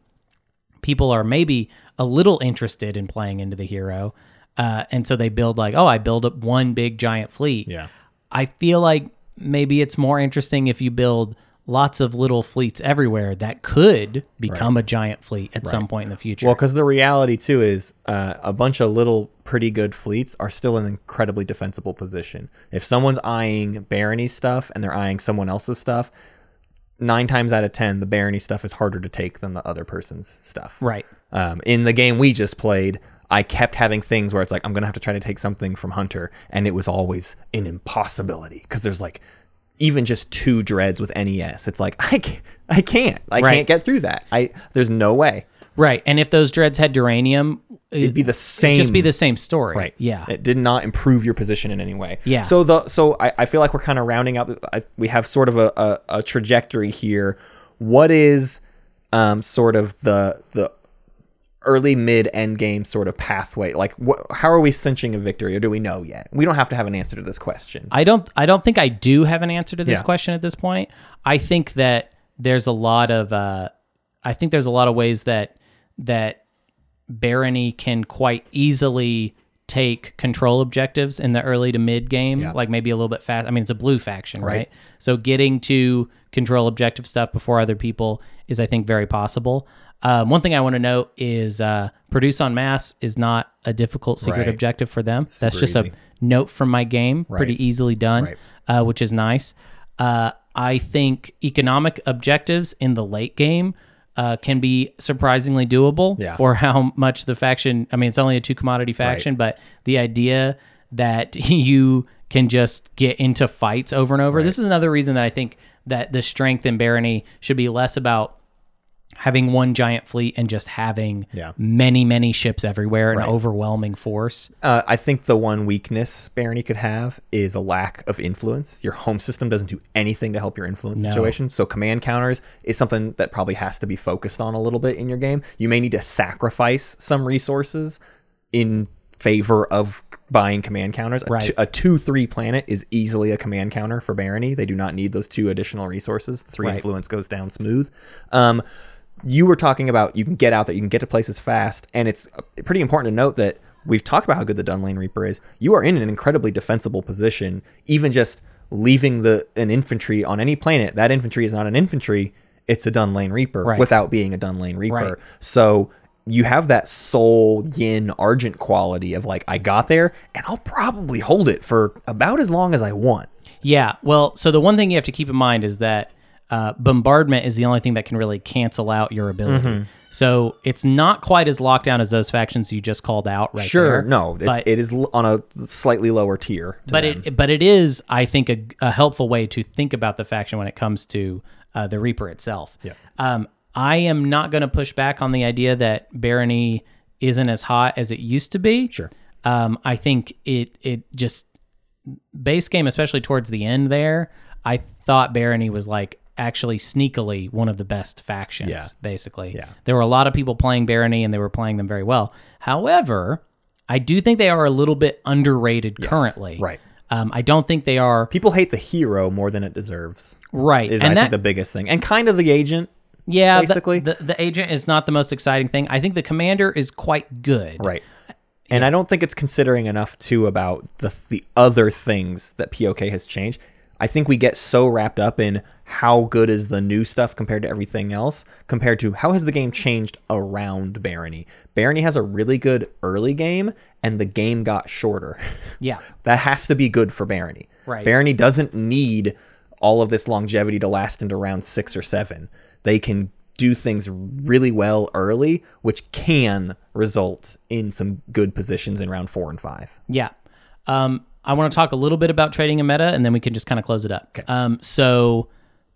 people are maybe a little interested in playing into the hero. Uh, and so they build like, oh, I build up one big giant fleet. Yeah. I feel like maybe it's more interesting if you build lots of little fleets everywhere that could become a giant fleet at some point in the future. Well, because the reality too is uh, a bunch of little pretty good fleets are still in an incredibly defensible position. If someone's eyeing Barony stuff and they're eyeing someone else's stuff, nine times out of ten, the Barony stuff is harder to take than the other person's stuff. right. Um, in the game we just played, I kept having things where it's like I'm gonna have to try to take something from Hunter, and it was always an impossibility because there's like even just two dreads with NES. It's like I can't, I can't, I Right. can't get through that. I there's no way. Right. And if those dreads had Duranium, It'd be the same. just be the same story. Right. Yeah. It did not improve your position in any way. Yeah. So the so I, I feel like we're kind of rounding out. I, we have sort of a, a, a trajectory here. What is um sort of the the early mid end game sort of pathway? Like what? How are we cinching a victory, or do we know yet? We don't have to have an answer to this question. I don't I don't think I do have an answer to this Yeah. question at this point. I think that there's a lot of uh I think there's a lot of ways that that Barony can quite easily take control objectives in the early to mid game, Yeah. like maybe a little bit fast. I mean, it's a blue faction, right? Right. So getting to control objective stuff before other people is, I think, very possible. Um, one thing I want to note is uh, produce en masse is not a difficult secret Right. objective for them. That's just easy. a note from my game, pretty easily done, Right. uh, which is nice. Uh, I think economic objectives in the late game uh, can be surprisingly doable Yeah. for how much the faction. I mean, it's only a two commodity faction, but the idea that you can just get into fights over and over. This is another reason that I think that the strength in Barony should be less about having one giant fleet and just having Yeah. many many ships everywhere an Right. overwhelming force. Uh, I think the one weakness Barony could have is a lack of influence. Your home system doesn't do anything to help your influence No. situation. So command counters is something that probably has to be focused on a little bit in your game. You may need to sacrifice some resources in favor of buying command counters. A Right. two- A two three planet is easily a command counter for Barony. They do not need those two additional resources. Three Right. influence goes down smooth. Um, you were talking about you can get out there, you can get to places fast, and it's pretty important to note that we've talked about how good the Dunlain Reaper is. You are in an incredibly defensible position, even just leaving the an infantry on any planet. That infantry is not an infantry; it's a Dunlain Reaper Right. without being a Dunlain Reaper. Right. So you have that Sol yin argent quality of like I got there, and I'll probably hold it for about as long as I want. Yeah. Well, so the one thing you have to keep in mind is that uh, bombardment is the only thing that can really cancel out your ability. Mm-hmm. So it's not quite as locked down as those factions you just called out right sure, there. no, it's, but, it is on a slightly lower tier. but them. it but it is, I think, a, a helpful way to think about the faction when it comes to uh, the Reaper itself. Yeah. Um, I am not going to push back on the idea that Barony isn't as hot as it used to be. Sure. Um, I think it it just base game, especially towards the end there, I thought Barony was like actually sneakily one of the best factions. Yeah. Basically, Yeah. There were a lot of people playing Barony, and they were playing them very well. However, I do think they are a little bit underrated currently. right. Um, I don't think they are people hate the hero more than it deserves. right. Is and I that think the biggest thing, and kind of the agent, yeah, the- basically. the, the agent is not the most exciting thing. I think the commander is quite good. right? And I don't think it's considering enough too about the the other things that POK has changed. I think we get so wrapped up in how good is the new stuff compared to everything else, compared to how has the game changed around Barony. Barony has a really good early game, and the game got shorter. Yeah. that has to be good for Barony. Right. Barony doesn't need all of this longevity to last into round six or seven. They can do things really well early, which can result in some good positions in round four and five. Yeah. Um, I want to talk a little bit about trading a meta, and then we can just kind of close it up. Um, so,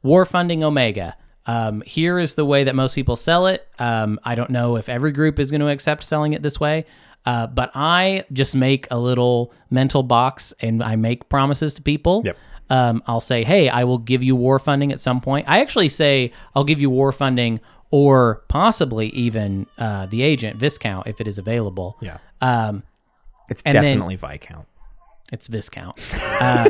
war funding Omega. Um, here is the way that most people sell it. Um, I don't know if every group is going to accept selling it this way, uh, but I just make a little mental box and I make promises to people. Yep. Um, I'll say, hey, I will give you war funding at some point. I actually say I'll give you war funding or possibly even uh, the agent Viscount if it is available. Yeah. Um, It's And then- definitely Viscount. it's Viscount. Uh,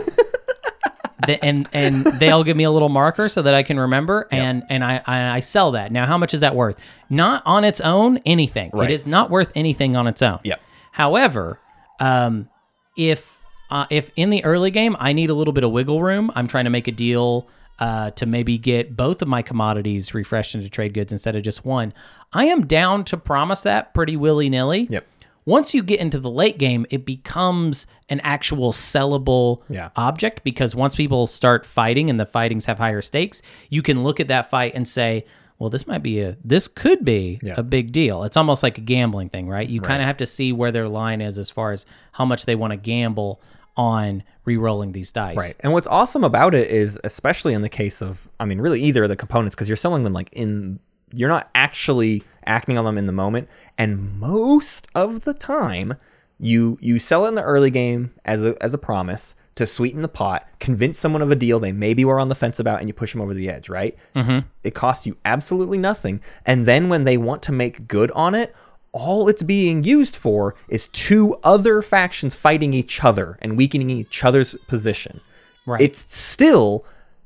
the, and and they'll give me a little marker so that I can remember, and and I, I I sell that. Now, how much is that worth? Not on its own, anything. Right. It is not worth anything on its own. Yep. However, um, if uh, if in the early game I need a little bit of wiggle room, I'm trying to make a deal uh, to maybe get both of my commodities refreshed into trade goods instead of just one. I am down to promise that pretty willy nilly. Yep. Once you get into the late game, it becomes an actual sellable Yeah. object because once people start fighting and the fightings have higher stakes, you can look at that fight and say, well, this might be a, this could be Yeah. a big deal. It's almost like a gambling thing, right? You kind of have to see where their line is as far as how much they want to gamble on re-rolling these dice. Right. And what's awesome about it is, especially in the case of, I mean, really either of the components, because you're selling them like in, you're not actually acting on them in the moment. And most of the time, you you sell it in the early game as a as a promise to sweeten the pot, convince someone of a deal they maybe were on the fence about, and you push them over the edge. Right. Mm-hmm. It costs you absolutely nothing. And then when they want to make good on it. All it's being used for is two other factions fighting each other and weakening each other's position. Right. It's still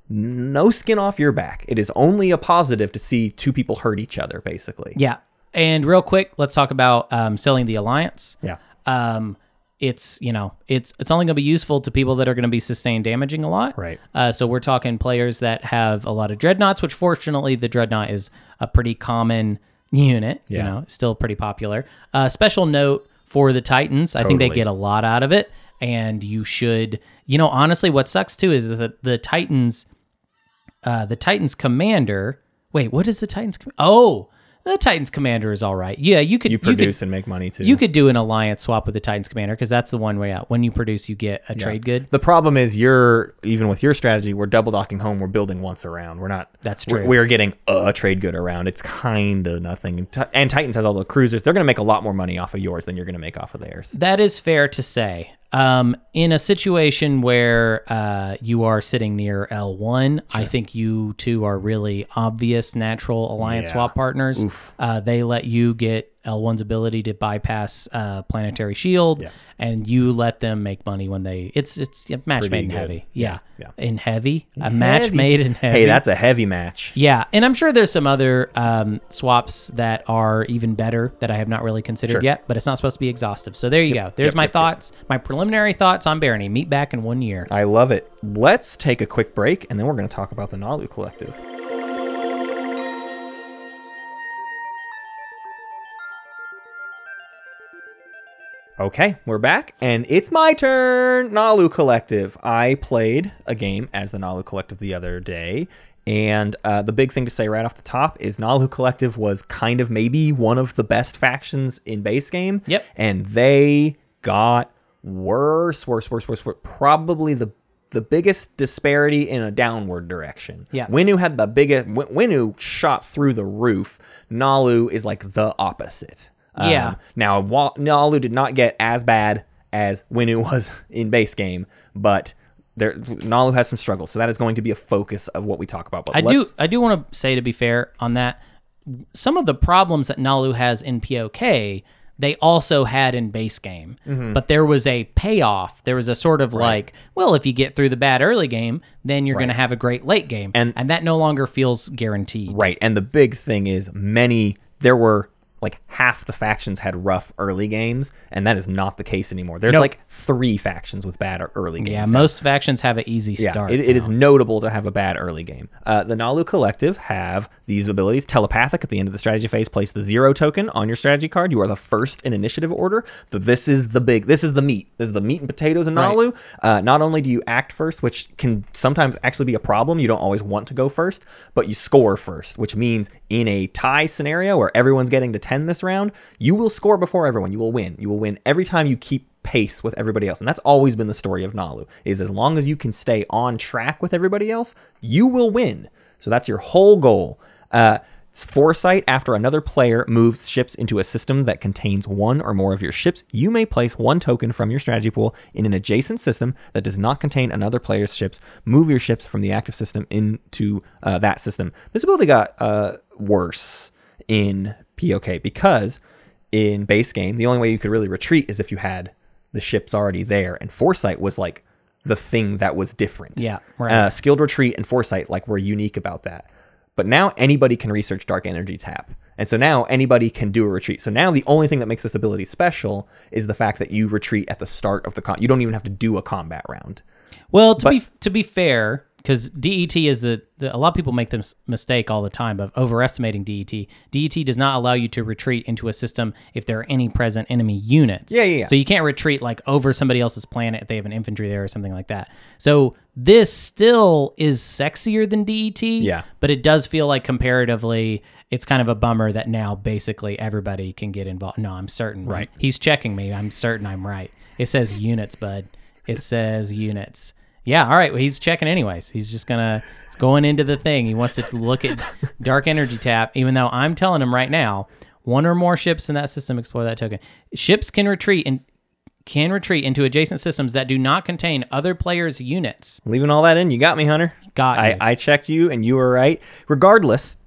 no skin off your back. It is only a positive to see two people hurt each other, basically. Yeah. And real quick, let's talk about um, selling the alliance. Yeah. um, it's you know it's it's only going to be useful to people that are going to be sustained damaging a lot. Right. Uh, so we're talking players that have a lot of dreadnoughts, which fortunately the dreadnought is a pretty common unit. Yeah. You know, still pretty popular. Uh, special note for the Titans, I think they get a lot out of it, and you should. You know, honestly, what sucks too is that the Titans, uh, the Titans commander. Wait, what is the Titans? Com- oh. the Titans commander is all right. Yeah, you could You you could- produce and make money too. You could do an alliance swap with the Titans commander because that's the one way out. When you produce, you get a trade good. The problem is you're even with your strategy, we're double docking home. We're building once around. We're not. That's we're- true. We're, getting a trade good around. It's kind of nothing. And Titans has all the cruisers. They're going to make a lot more money off of yours than you're going to make off of theirs. That is fair to say. Um, in a situation where uh, you are sitting near L1, I think you two are really obvious natural alliance Yeah. swap partners. Uh, they let you get L1's ability to bypass uh, planetary shield, Yeah. and you let them make money when they. It's it's a match Pretty made in good. heavy. Yeah. Yeah. in heavy, a match made in heavy. Hey, that's a heavy match. Yeah, and I'm sure there's some other um, swaps that are even better that I have not really considered Sure. yet, but it's not supposed to be exhaustive. So there you go. There's Yep, my yep, yep. thoughts, my preliminary thoughts on Barony. Meet back in one year. I love it. Let's take a quick break, and then we're going to talk about the Naalu Collective. Okay, we're back, and it's my turn. Naalu Collective. I played a game as the Naalu Collective the other day, and uh, the big thing to say right off the top is Naalu Collective was kind of maybe one of the best factions in base game. Yep. And they got worse, worse, worse, worse, worse. Probably the the biggest disparity in a downward direction. Yeah. Winnu had the biggest. Wi- Winnu shot through the roof. Naalu is like the opposite. Um, Yeah. Now, Naalu did not get as bad as Winnu was in base game, but there Naalu has some struggles, so that is going to be a focus of what we talk about. But I do I do want to say to be fair on that, some of the problems that Naalu has in POK, they also had in base game. Mm-hmm. But there was a payoff. There was a sort of like, well, if you get through the bad early game, then you're going to have a great late game. And- and that no longer feels guaranteed. Right. And the big thing is many there were like half the factions had rough early games, and that is not the case anymore. There's Nope. like three factions with bad early games. Yeah, now. most factions have an easy Yeah, start. it, it is notable to have a bad early game. Uh, the Naalu Collective have these abilities. Telepathic at the end of the strategy phase, place the zero token on your strategy card. You are the first in initiative order. So this is the big. This is the meat. This is the meat and potatoes in Right. Naalu. Uh, not only do you act first, which can sometimes actually be a problem. You don't always want to go first, but you score first, which means in a tie scenario where everyone's getting to ten this round, you will score before everyone. You will win. You will win every time you keep pace with everybody else. And that's always been the story of Naalu is as long as you can stay on track with everybody else, you will win. So that's your whole goal. Uh, foresight after another player moves ships into a system that contains one or more of your ships, you may place one token from your strategy pool in an adjacent system that does not contain another player's ships. Move your ships from the active system into uh, that system. This ability got uh, worse in POK because in base game, the only way you could really retreat is if you had the ships already there, and foresight was like the thing that was different. Yeah, right. Uh, skilled retreat and foresight like were unique about that. But now anybody can research dark energy tap. And so now anybody can do a retreat. So now the only thing that makes this ability special is the fact that you retreat at the start of the con. You don't even have to do a combat round. Well, to be to be fair, because DET is the, the a lot of people make this mistake all the time of overestimating DET. DET does not allow you to retreat into a system if there are any present enemy units. Yeah, yeah, yeah. So you can't retreat like over somebody else's planet if they have an infantry there or something like that. So this still is sexier than DET. Yeah. But it does feel like comparatively, it's kind of a bummer that now basically everybody can get involved. No, I'm certain. Right. He's checking me. I'm certain I'm right. It says units, bud. It says units. Yeah, all right. Well, he's checking anyways. He's just gonna. He's going into the thing. He wants to look at dark energy tap. Even though I'm telling him right now, one or more ships in that system explore that token. Ships can retreat and can retreat into adjacent systems that do not contain other players' units. Leaving all that in, you got me, Hunter. Got I. I checked you, and you were right. Regardless,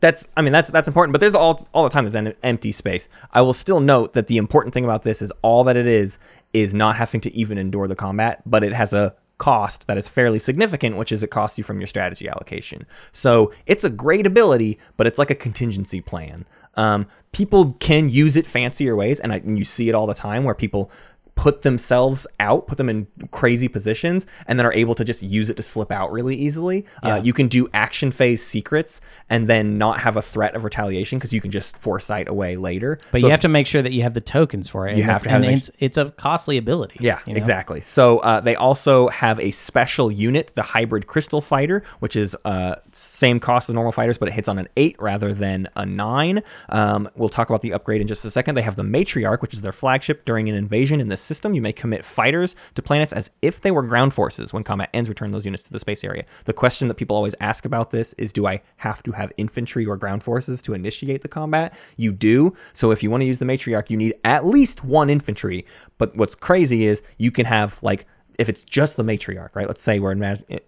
that's I mean that's that's important. But there's all all the time there's an empty space. I will still note that the important thing about this is all that it is is not having to even endure the combat, but it has a cost that is fairly significant, which is it costs you from your strategy allocation. So it's a great ability, but it's like a contingency plan. Um, people can use it fancier ways, and, I, and you see it all the time where people put themselves out, put them in crazy positions, and then are able to just use it to slip out really easily. Uh, you can do action phase secrets and then not have a threat of retaliation because you can just foresight away later. But So you if- have to make sure that you have the tokens for it. You and have to have and it. it's it's a costly ability. Yeah, you know? exactly. So uh, they also have a special unit, the Hybrid Crystal Fighter, which is uh, same cost as normal fighters, but it hits on an eight rather than a nine. Um, we'll talk about the upgrade in just a second. They have the Matriarch, which is their flagship. During an invasion in this system, you may commit fighters to planets as if they were ground forces. When combat ends, return those units to the space area. The question that people always ask about this is, do I have to have infantry or ground forces to initiate the combat? You do. So if you want to use the Matriarch, you need at least one infantry. But what's crazy is you can have like if it's just the matriarch, right? Let's say we're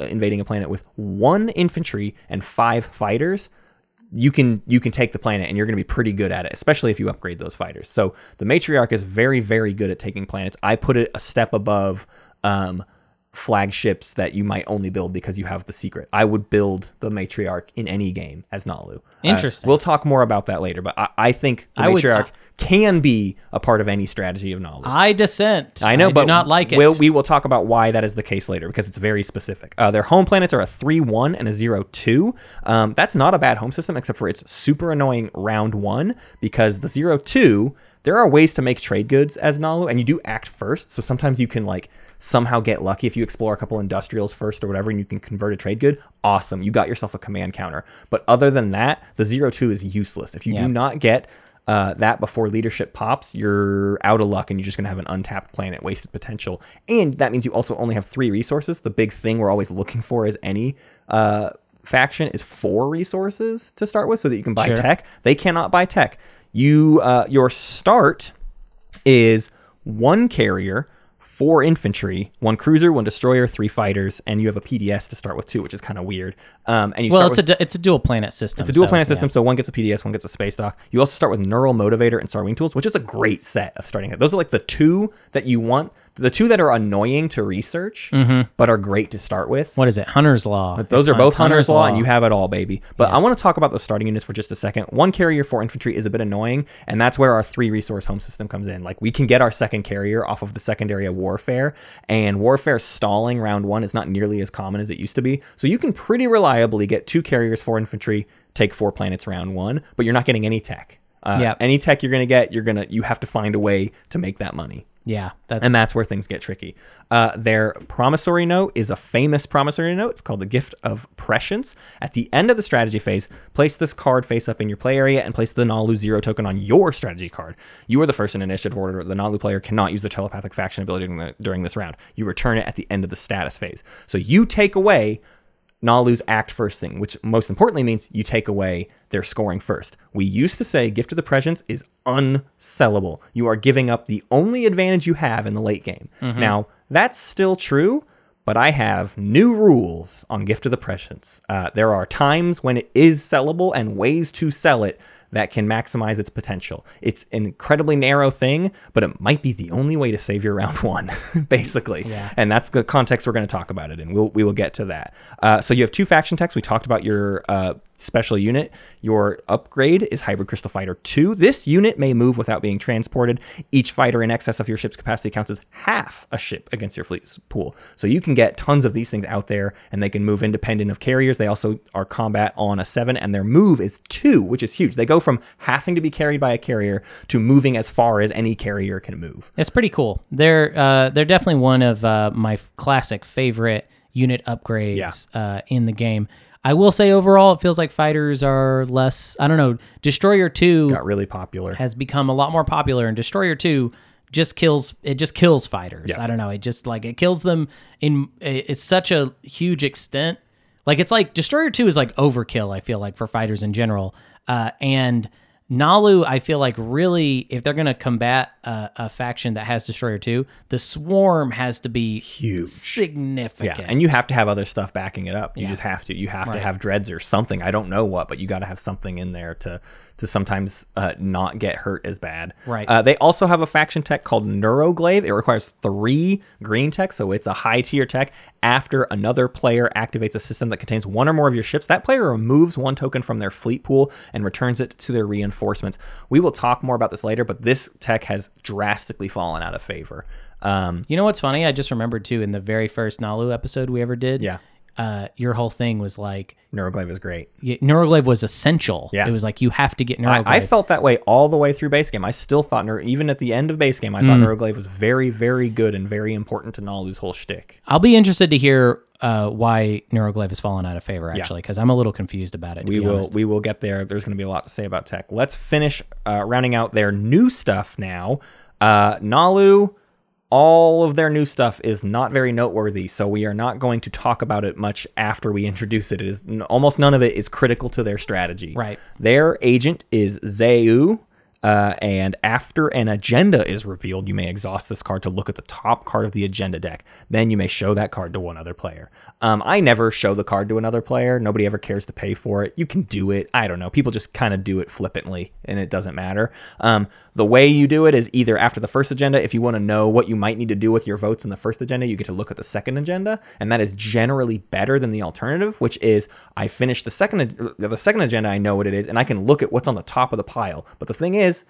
invading a planet with one infantry and five fighters. You can you can take the planet and you're going to be pretty good at it, especially if you upgrade those fighters. So the matriarch is very very good at taking planets. I put it a step above um, flagships that you might only build because you have the secret. I would build the matriarch in any game as Naalu. Uh, Interesting. we'll talk more about that later, but I, I think the I would- matriarch can be a part of any strategy of Naalu. I dissent. I know, I but do not like it. We'll, we will talk about why that is the case later because it's very specific. Uh, their home planets are a 3 1 and a 0 2. Um, that's not a bad home system, except for it's super annoying round one because the 0 2, there are ways to make trade goods as Naalu, and you do act first. So sometimes you can, like, somehow get lucky if you explore a couple industrials first or whatever and you can convert a trade good awesome you got yourself a command counter but other than that the 0-2 is useless if you Yeah. do not get uh, that before leadership pops, you're out of luck and you're just going to have an untapped planet, wasted potential. And that means you also only have three resources. The big thing we're always looking for is any uh, faction is four resources to start with so that you can buy Sure. tech. They cannot buy tech. You uh, Your start is one carrier, four infantry, one cruiser, one destroyer, three fighters, and you have a PDS to start with too, which is kind of weird. Um, and you well, it's with, a du- it's a dual planet system. it's a dual so, planet yeah. system, so one gets a PDS, one gets a space dock. You also start with Neural Motivator and Sarween Tools, which is a great set of starting. Those are like the two that you want, the two that are annoying to research, but are great to start with. What is it? Hunter's Law. Those It's are both Hunter's Hunter's Law, and you have it all, baby. But I want to talk about the starting units for just a second. One carrier, for infantry is a bit annoying, and that's where our three resource home system comes in. Like we can get our second carrier off of the secondary of warfare, and warfare stalling round one is not nearly as common as it used to be. So you can pretty reliably get two carriers, for infantry, take four planets round one, but you're not getting any tech. Uh, Yep. Any tech you're gonna get, you're gonna you have to find a way to make that money Yeah, that's and that's where things get tricky. Uh, their promissory note is a famous promissory note. It's called the Gift of Prescience. At the end of the strategy phase, place this card face up in your play area and place the Naalu Zero token on your strategy card. You are the first in initiative order. The Naalu player cannot use the telepathic faction ability during, the, during this round. You return it at the end of the status phase. So you take away Naalu's act first thing, which most importantly means you take away their scoring first. We used to say Gift of the Prescience is unsellable. You are giving up the only advantage you have in the late game. Now, that's still true, but I have new rules on Gift of the Prescience. Uh, there are times when it is sellable and ways to sell it that can maximize its potential. It's an incredibly narrow thing, but it might be the only way to save your round one, basically. Yeah. And that's the context we're going to talk about it in. We'll, we will get to that. Uh, so you have two faction techs. We talked about your uh, special unit. Your upgrade is Hybrid Crystal Fighter 2. This unit may move without being transported. Each fighter in excess of your ship's capacity counts as half a ship against your fleet's pool. So you can get tons of these things out there, and they can move independent of carriers. They also are combat on a 7, and their move is 2, which is huge. They go from having to be carried by a carrier to moving as far as any carrier can move. It's pretty cool. They're uh, they're definitely one of uh, my classic favorite unit upgrades uh, in the game. I will say overall, it feels like fighters are less. I don't know. Destroyer Two Got really popular. has become a lot more popular, and Destroyer Two just kills. It just kills fighters. Yeah. I don't know. It just like it kills them in. It's such a huge extent. Like it's like Destroyer Two is like overkill. I feel like for fighters in general, uh, and Naalu, I feel like really, if they're gonna combat a, a faction that has Destroyer Two, the Swarm has to be Huge. significant. Yeah, and you have to have other stuff backing it up. You just have to. You have to have dreads or something. I don't know what, but you got to have something in there to to sometimes uh, not get hurt as bad. Right. Uh, they also have a faction tech called Neuroglaive. It requires three green tech, so it's a high tier tech. After another player activates a system that contains one or more of your ships, that player removes one token from their fleet pool and returns it to their reinforcements. We will talk more about this later, but this tech has drastically fallen out of favor. Um, You know what's funny? I just remembered too in the very first Naalu episode we ever did. Yeah. Uh, your whole thing was like Neuroglaive was great. y- Neuroglaive was essential. Yeah. It was like you have to get Neuroglaive. I, I felt that way all the way through base game. I still thought, Neur- even at the end of base game, I Mm. thought Neuroglaive was very, very good and very important to Naalu's whole shtick. I'll be interested to hear uh, why Neuroglaive has fallen out of favor actually, because I'm a little confused about it. We will honest. we will get there. There's going to be a lot to say about tech. Let's finish uh, rounding out their new stuff now. Uh, Naalu, all of their new stuff is not very noteworthy, so we are not going to talk about it much after we introduce it. It is almost none of it is critical to their strategy. Right. Their agent is Zeu. Uh, and after an agenda is revealed, you may exhaust this card to look at the top card of the agenda deck. Then you may show that card to one other player. Um, I never show the card to another player. Nobody ever cares to pay for it. You can do it. I don't know. People just kind of do it flippantly, and it doesn't matter. Um, the way you do it is either after the first agenda, if you want to know what you might need to do with your votes in the first agenda, you get to look at the second agenda, and that is generally better than the alternative, which is I finish the second uh, the second agenda, I know what it is, and I can look at what's on the top of the pile. But the thing is,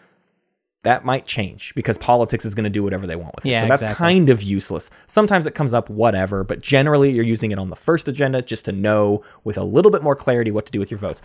that might change because politics is going to do whatever they want with it. Yeah, so that's exactly. kind of useless. Sometimes it comes up, whatever, but generally you're using it on the first agenda just to know with a little bit more clarity what to do with your votes.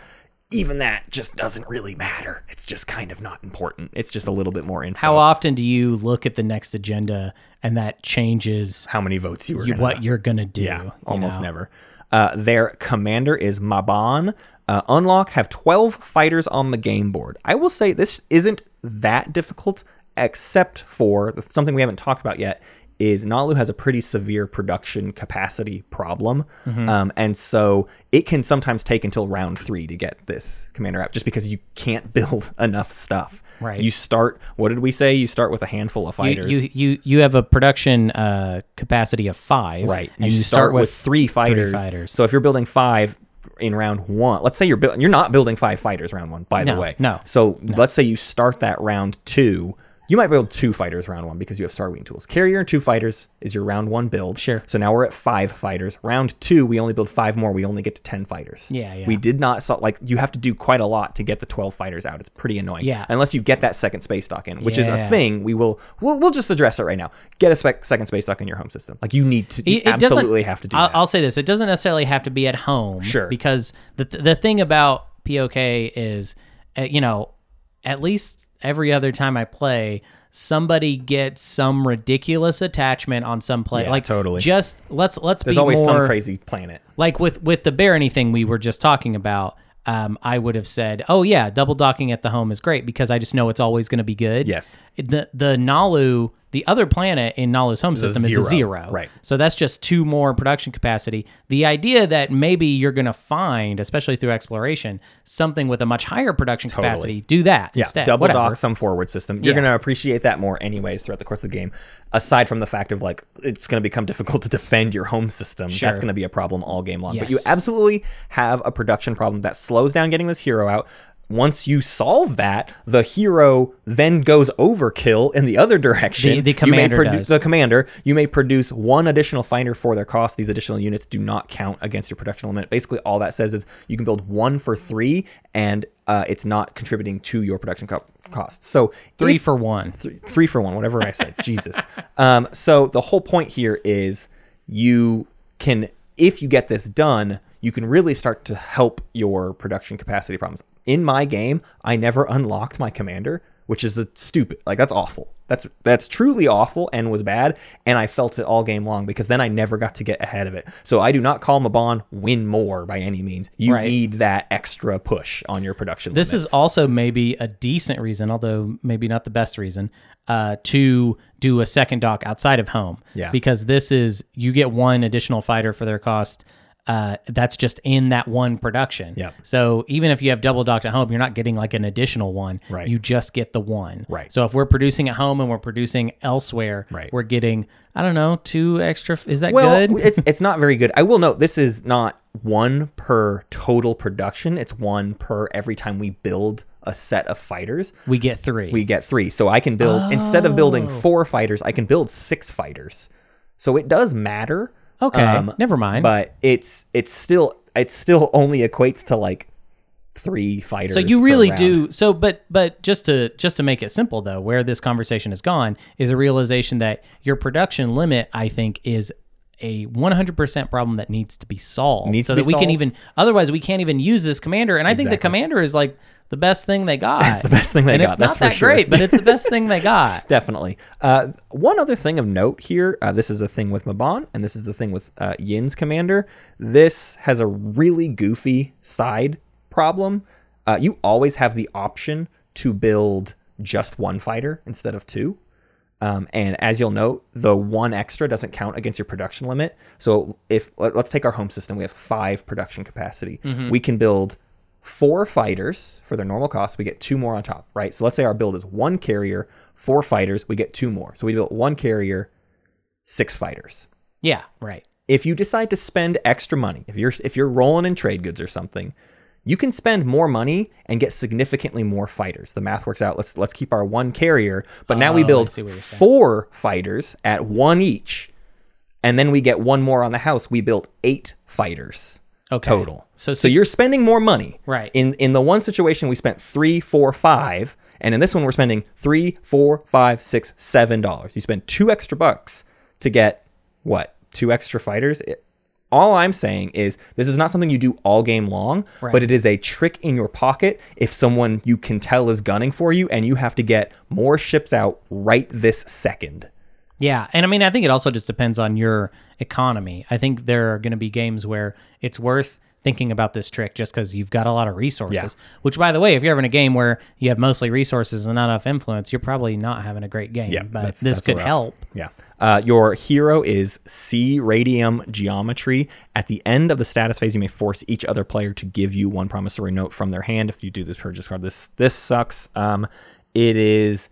Even that just doesn't really matter. It's just kind of not important. It's just a little bit more info. How often do you look at the next agenda and that changes How many votes you were you, gonna what you're gonna do? Yeah, almost know? never. Uh, their commander is Maban. Uh, unlock have 12 fighters on the game board. I will say this isn't that difficult, except for something we haven't talked about yet. Is Naalu has a pretty severe production capacity problem, Mm-hmm. um, and so it can sometimes take until round three to get this commander out, just because you can't build enough stuff. Right. You start. What did we say? You start with a handful of fighters. you you you have a production uh, capacity of five, Right. And you, start, with, three fighters. fighters. So if you're building five in round one, let's say you're building, you're not building five fighters round one, by the way. no, So let's say you start that round two. You might build two fighters round one because you have Sarween tools. Carrier and two fighters is your round one build. Sure. So now we're at five fighters. Round two, we only build five more. We only get to ten fighters. Yeah, yeah. We did not so like you have to do quite a lot to get the twelve fighters out. It's pretty annoying. Yeah. Unless you get that second space dock in, which is a Yeah. thing. We will we'll we'll just address it right now. Get a spec, second space dock in your home system. Like you need to you It- it absolutely have to do I'll, that. I'll say this: it doesn't necessarily have to be at home. Sure. Because the the thing about POK is, uh, you know, at least every other time I play, somebody gets some ridiculous attachment on some play. Yeah, like totally. Just let's let's There's be always more some crazy planet. like with with the barony thing we were just talking about. Um, I would have said, "Oh yeah, double docking at the home is great because I just know it's always going to be good." Yes. The the Nalu, the other planet in Naalu's home system is zero, a zero. right. So that's just two more production capacity. The idea that maybe you're going to find, especially through exploration, something with a much higher production capacity, do that Yeah, instead. double Whatever. dock some forward system. You're Yeah. going to appreciate that more anyways throughout the course of the game. Aside from the fact of like it's going to become difficult to defend your home system. Sure. That's going to be a problem all game long. Yes. But you absolutely have a production problem that slows down getting this hero out. Once you solve that, the hero then goes overkill in the other direction. The- the You may commander produ- does. The commander, you may produce one additional finder for their cost. These additional units do not count against your production limit. Basically, all that says is you can build one for three, and uh, it's not contributing to your production co- costs. So Three if- for one. three, three for one, whatever I said. Jesus. Um, so the whole point here is you can, if you get this done, you can really start to help your production capacity problems. In my game, I never unlocked my commander, which is a stupid. Like that's awful. That's that's truly awful and was bad, and I felt it all game long because then I never got to get ahead of it. So I do not call Maban win more by any means. You Right. need that extra push on your production. This limits. is also maybe a decent reason, although maybe not the best reason, uh, to do a second dock outside of home. Yeah. Because this is you get one additional fighter for their cost. Uh, that's just in that one production. Yeah. So even if you have double docked at home, you're not getting like an additional one. Right. You just get the one. Right. So if we're producing at home and we're producing elsewhere, Right. we're getting I don't know two extra. Is that well, good? it's it's not very good. I will note this is not one per total production. It's one per every time we build a set of fighters, We get three. we get three. So I can build instead of building Oh. four fighters, I can build six fighters. So it does matter. Um, Okay, never mind. But it's it's still it still only equates to like three fighters. so you really do so but but just to just to make it simple though where this conversation has gone is a realization that your production limit i think is a 100% problem that needs to be solved Needs so that we can even otherwise we can't even use this commander and i think the commander is like the best thing they got it's the best thing they and got, it's that's not for that sure. great but it's the best thing they got Definitely. Uh, one other thing of note here uh, this is a thing with Maban, and this is the thing with uh, Yin's commander. This has a really goofy side problem. Uh, you always have the option to build just one fighter instead of two. Um, and as you'll note, the one extra doesn't count against your production limit. So if let- let's take our home system, we have five production capacity. We can build four fighters for their normal cost. We get two more on top, right? So let's say our build is one carrier, four fighters. We get two more. So we built one carrier, six fighters. yeah right If you decide to spend extra money, if you're if you're rolling in trade goods or something, you can spend more money and get significantly more fighters. The math works out. Let's let's keep our one carrier, but now we Oh, I build see what you're saying. four fighters at one each, and then we get one more on the house. We built eight fighters okay total. so, So you're spending more money. Right. In in the one situation we spent three, four, five, and in this one we're spending three, four, five, six, seven dollars. You spend two extra bucks to get what? Two extra fighters. It- all I'm saying is this is not something you do all game long, Right. but it is a trick in your pocket if someone you can tell is gunning for you and you have to get more ships out right this second. Yeah, and I mean, I think it also just depends on your economy. I think there are going to be games where it's worth thinking about this trick just because you've got a lot of resources. Which, by the way, if you're having a game where you have mostly resources and not enough influence, you're probably not having a great game. Yeah, but this that's could help. Yeah. Uh, your hero is C Radium Geometry. At the end of the status phase, you may force each other player to give you one promissory note from their hand. If you do this purchase card, this this sucks. Um, it is.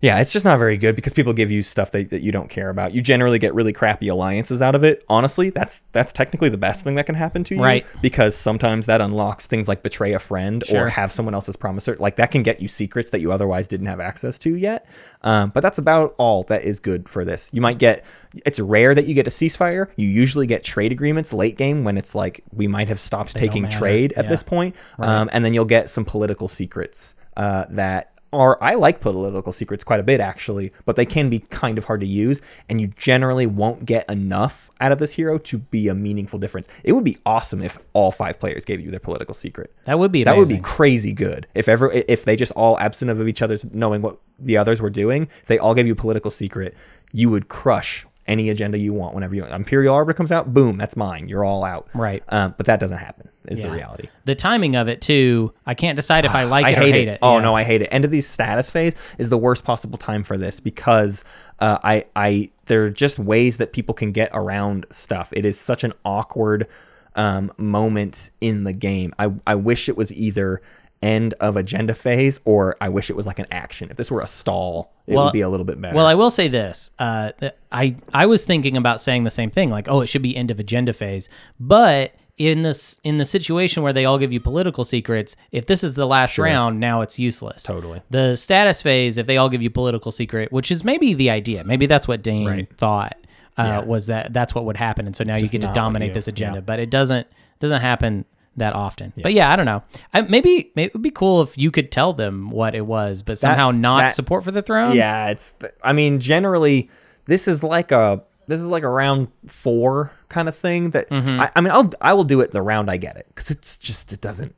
Yeah, it's just not very good because people give you stuff that, that you don't care about. You generally get really crappy alliances out of it. Honestly, that's that's technically the best thing that can happen to you. Right. Because sometimes that unlocks things like betray a friend Sure. or have someone else's promissory. Like that can get you secrets that you otherwise didn't have access to yet. Um, but that's about all that is good for this. You might get. It's rare that you get a ceasefire. You usually get trade agreements late game when it's like we might have stopped taking trade at Yeah. this point. Um, and then you'll get some political secrets uh, that are I like political secrets quite a bit actually, but they can be kind of hard to use, and you generally won't get enough out of this hero to be a meaningful difference. It would be awesome if all five players gave you their political secret. That would be That would be crazy good. If ever if they just all absent of each other's knowing what the others were doing, if they all gave you a political secret, you would crush any agenda you want whenever you Imperial Arbiter comes out, boom, that's mine. You're all out. Right. Um, but that doesn't happen, is the reality. The timing of it too. I can't decide if I like I it hate, or hate it. it. Oh Yeah. no, I hate it. End of the status phase is the worst possible time for this because uh, I I there are just ways that people can get around stuff. It is such an awkward um, moment in the game. I I wish it was either end of agenda phase or I wish it was like an action. If this were a stall, it would be a little bit better. Well, I will say this: uh, I I was thinking about saying the same thing, like, oh, it should be end of agenda phase. But in this in the situation where they all give you political secrets, if this is the last round, now it's useless. Totally. The status phase, if they all give you political secret, which is maybe the idea, maybe that's what Dane Right. thought. Uh, Yeah. Was that that's what would happen, and so now you get to dominate this agenda, yeah. but it doesn't doesn't happen that often. But yeah, I don't know. I, maybe, maybe it would be cool if you could tell them what it was, but somehow not that- support for the throne. Yeah, it's. I mean, generally, this is like a this is like a round four kind of thing. That Mm-hmm. I, I mean, I'll I will do it the round I get it because it's just it doesn't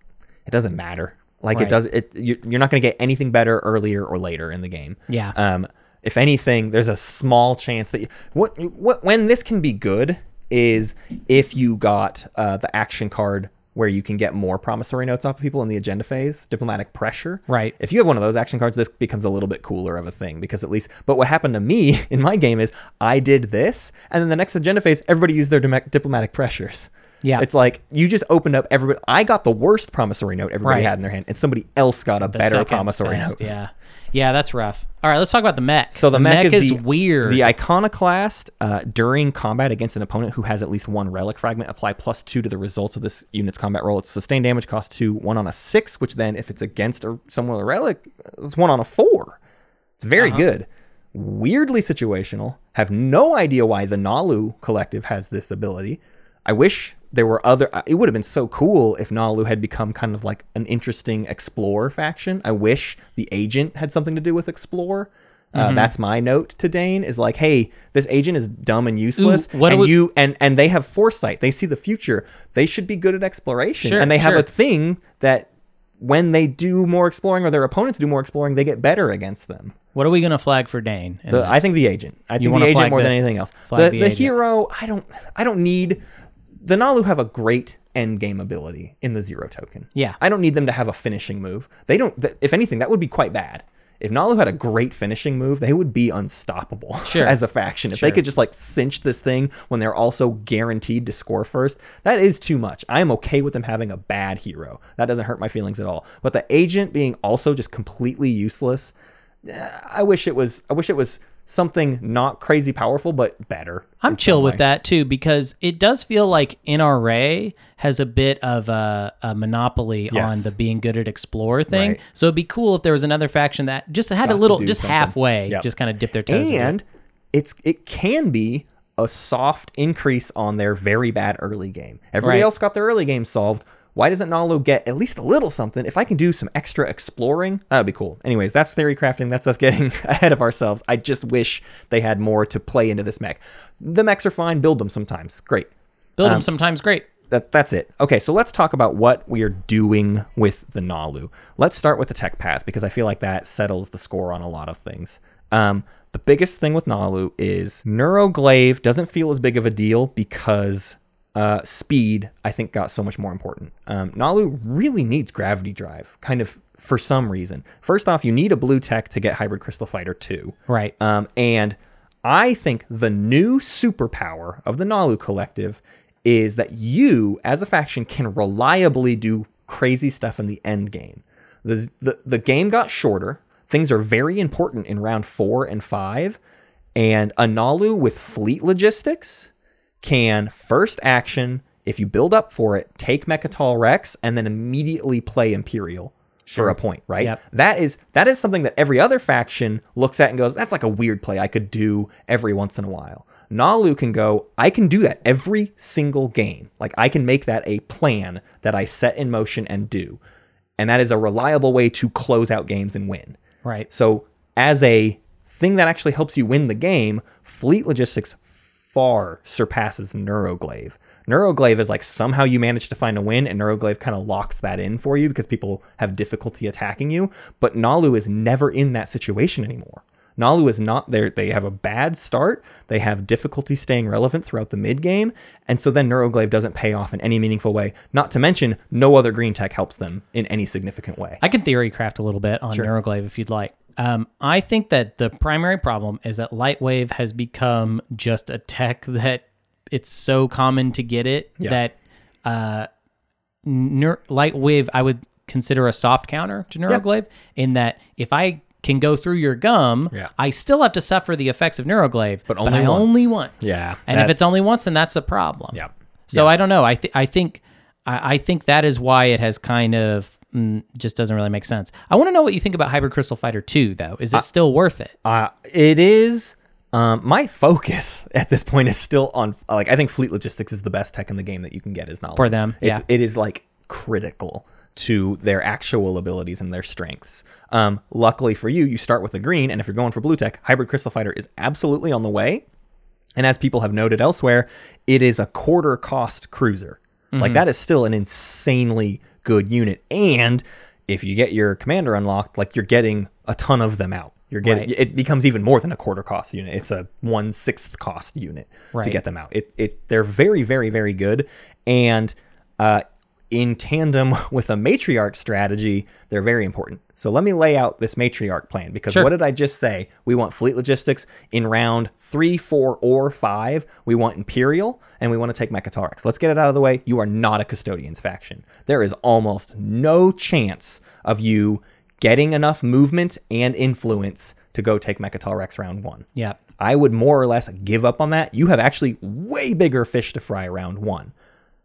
it doesn't matter. Like Right. it does it. You're, you're not going to get anything better earlier or later in the game. Yeah. Um. If anything, there's a small chance that you, what what when this can be good is if you got uh, the action card where you can get more promissory notes off of people in the agenda phase, diplomatic pressure. Right. If you have one of those action cards, this becomes a little bit cooler of a thing because at least. But what happened to me in my game is I did this, and then the next agenda phase, everybody used their diplomatic pressures. Yeah. It's like you just opened up everybody. I got the worst promissory note everybody Right. had in their hand, and somebody else got a The better promissory best, note. Yeah. Yeah, that's rough. All right, let's talk about the mech. So the, mech, is, the, weird. The iconoclast uh, during combat against an opponent who has at least one relic fragment apply plus two to the results of this unit's combat roll. Its sustained damage cost two, one on a six, which then if it's against a, someone with a relic, it's one on a four. It's very good. Weirdly situational. Have no idea why the Naalu collective has this ability. I wish there were other. uh, It would have been so cool if Naalu had become kind of like an interesting explorer faction. I wish the agent had something to do with explore. Uh, that's my note to Dane is like, hey, this agent is dumb and useless, what and we- you and and they have foresight. They see the future. They should be good at exploration, Sure, and they have a thing that when they do more exploring or their opponents do more exploring, they get better against them. what are we going to flag for Dane? The, I think the agent. I think the agent more the- than anything else. The, the the, hero, I don't. I don't need. The Naalu have a great end game ability in the zero token. Yeah. I don't need them to have a finishing move. They don't. Th- if anything, that would be quite bad. If Naalu had a great finishing move, they would be unstoppable Sure. as a faction. If Sure. they could just like cinch this thing when they're also guaranteed to score first, that is too much. I am okay with them having a bad hero. That doesn't hurt my feelings at all. But the agent being also just completely useless, eh, I wish it was. I wish it was something not crazy powerful, but better. I'm chill with that too because it does feel like NRA has a bit of a, a monopoly Yes. on the being good at explorer thing. Right. So it'd be cool if there was another faction that just had Got a little, just something. halfway, Yep. just kind of dip their toes. and it's it can be a soft increase on their very bad early game. Everybody Right. else got their early game solved. Why doesn't Naalu get at least a little something? If I can do some extra exploring, that would be cool. Anyways, that's theory crafting. That's us getting ahead of ourselves. I just wish they had more to play into this mech. The mechs are fine. Build them sometimes. Great. build um, them sometimes great. that that's it. Okay, so let's talk about what we are doing with the Naalu. Let's start with the tech path because I feel like that settles the score on a lot of things. Um, the biggest thing with Naalu is Neuroglaive doesn't feel as big of a deal because uh, speed I think got so much more important. Um, Naalu really needs gravity drive, kind of for some reason. First off, you need a blue tech to get Hybrid Crystal Fighter 2. Right. Um, and I think the new superpower of the Naalu Collective is that you, as a faction, can reliably do crazy stuff in the end game. The, the, the game got shorter. Things are very important in round four and five. And a Naalu with fleet logistics can first action, if you build up for it, take Mecatol Rex and then immediately play Imperial for a point, right? Yep. That is that is something that every other faction looks at and goes, "That's like a weird play I could do every once in a while." Naalu can go, "I can do that every single game. Like I can make that a plan that I set in motion and do." And that is a reliable way to close out games and win. Right. So, as a thing that actually helps you win the game, fleet logistics far surpasses Neuroglaive. Neuroglaive is like somehow you manage to find a win, and Neuroglaive kind of locks that in for you because people have difficulty attacking you. But Naalu is never in that situation anymore. Naalu is not there. They have a bad start. They have difficulty staying relevant throughout the mid game. And so then Neuroglaive doesn't pay off in any meaningful way. Not to mention, no other green tech helps them in any significant way. I can theory craft a little bit on Neuroglaive if you'd like. Um, I think that the primary problem is that Lightwave has become just a tech that it's so common to get it that uh, Neur- Lightwave I would consider a soft counter to Neuroglaive in that if I can go through your gum, Yeah. I still have to suffer the effects of Neuroglaive, But only I once. only once. Yeah, and that- if it's only once, then that's a problem. Yeah. So I don't know. I th- I think I, I think that is why it has kind of mm, just doesn't really make sense. I want to know what you think about Hybrid Crystal Fighter 2 though. Is it still worth it? Uh, it is. Um, my focus at this point is still on like I think fleet logistics is the best tech in the game that you can get is knowledge For them, It's yeah. it is like critical to their actual abilities and their strengths. Um, luckily for you, you start with the green, and if you're going for blue tech, hybrid crystal fighter is absolutely on the way. And as people have noted elsewhere, it is a quarter cost cruiser. Mm-hmm. Like that is still an insanely good unit. And if you get your commander unlocked, like you're getting a ton of them out. You're getting Right. it becomes even more than a quarter cost unit. It's a one sixth cost unit to get them out. It it they're very very very good. And uh, in tandem with a matriarch strategy, they're very important. So let me lay out this matriarch plan because Sure. what did I just say? We want fleet logistics in round three, four, or five. We want Imperial and we want to take Mecatol Rex. Let's get it out of the way. You are not a Custodians faction. There is almost no chance of you getting enough movement and influence to go take Mecatol Rex round one. Yeah. I would more or less give up on that. You have actually way bigger fish to fry round one.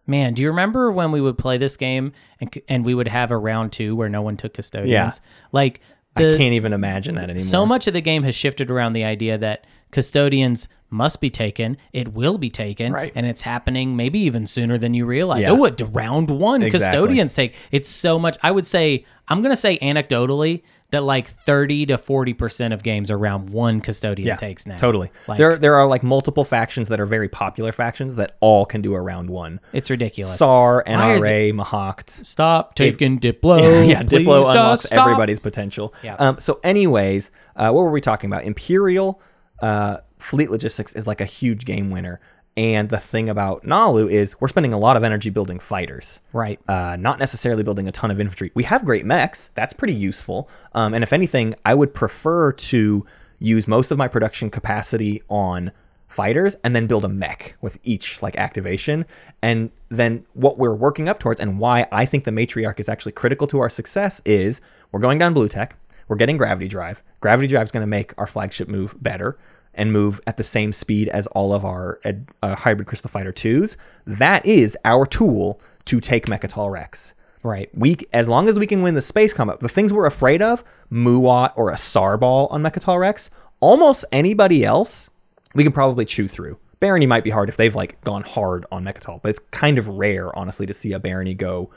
Man, do you remember when we would play this game and and we would have a round two where no one took custodians? Yeah. Like I can't even imagine that anymore. so much of the game has shifted around the idea that custodians must be taken. It will be taken, Right. and it's happening maybe even sooner than you realize. Yeah. Oh, what round one Exactly. custodians take? It's so much. I would say I'm gonna say anecdotally that like 30 to 40 percent of games are round one custodian takes now. Totally. Like, there there are like multiple factions that are very popular factions that all can do a round one. it's ridiculous. SAR, NRA, Mahact. Stop taking Diplo. yeah, Diplo unlocks stop. everybody's potential. Yeah. Um, so, anyways, uh, what were we talking about? Imperial uh, fleet logistics is like a huge game winner. And the thing about Naalu is we're spending a lot of energy building fighters. Right. uh, not necessarily building a ton of infantry. We have great mechs. That's pretty useful. Um, and if anything, I would prefer to use most of my production capacity on fighters and then build a mech with each like activation. And then what we're working up towards and why I think the matriarch is actually critical to our success is we're going down blue tech. We're getting gravity drive. Gravity drive is going to make our flagship move better and move at the same speed as all of our uh, hybrid crystal fighter 2s. That is our tool to take Mecatol Rex. Right. We, as long as we can win the space combat, the things we're afraid of, Muaat or a Sarball on Mecatol Rex, almost anybody else, we can probably chew through. Barony might be hard if they've like gone hard on Mecatol, but it's kind of rare, honestly, to see a Barony go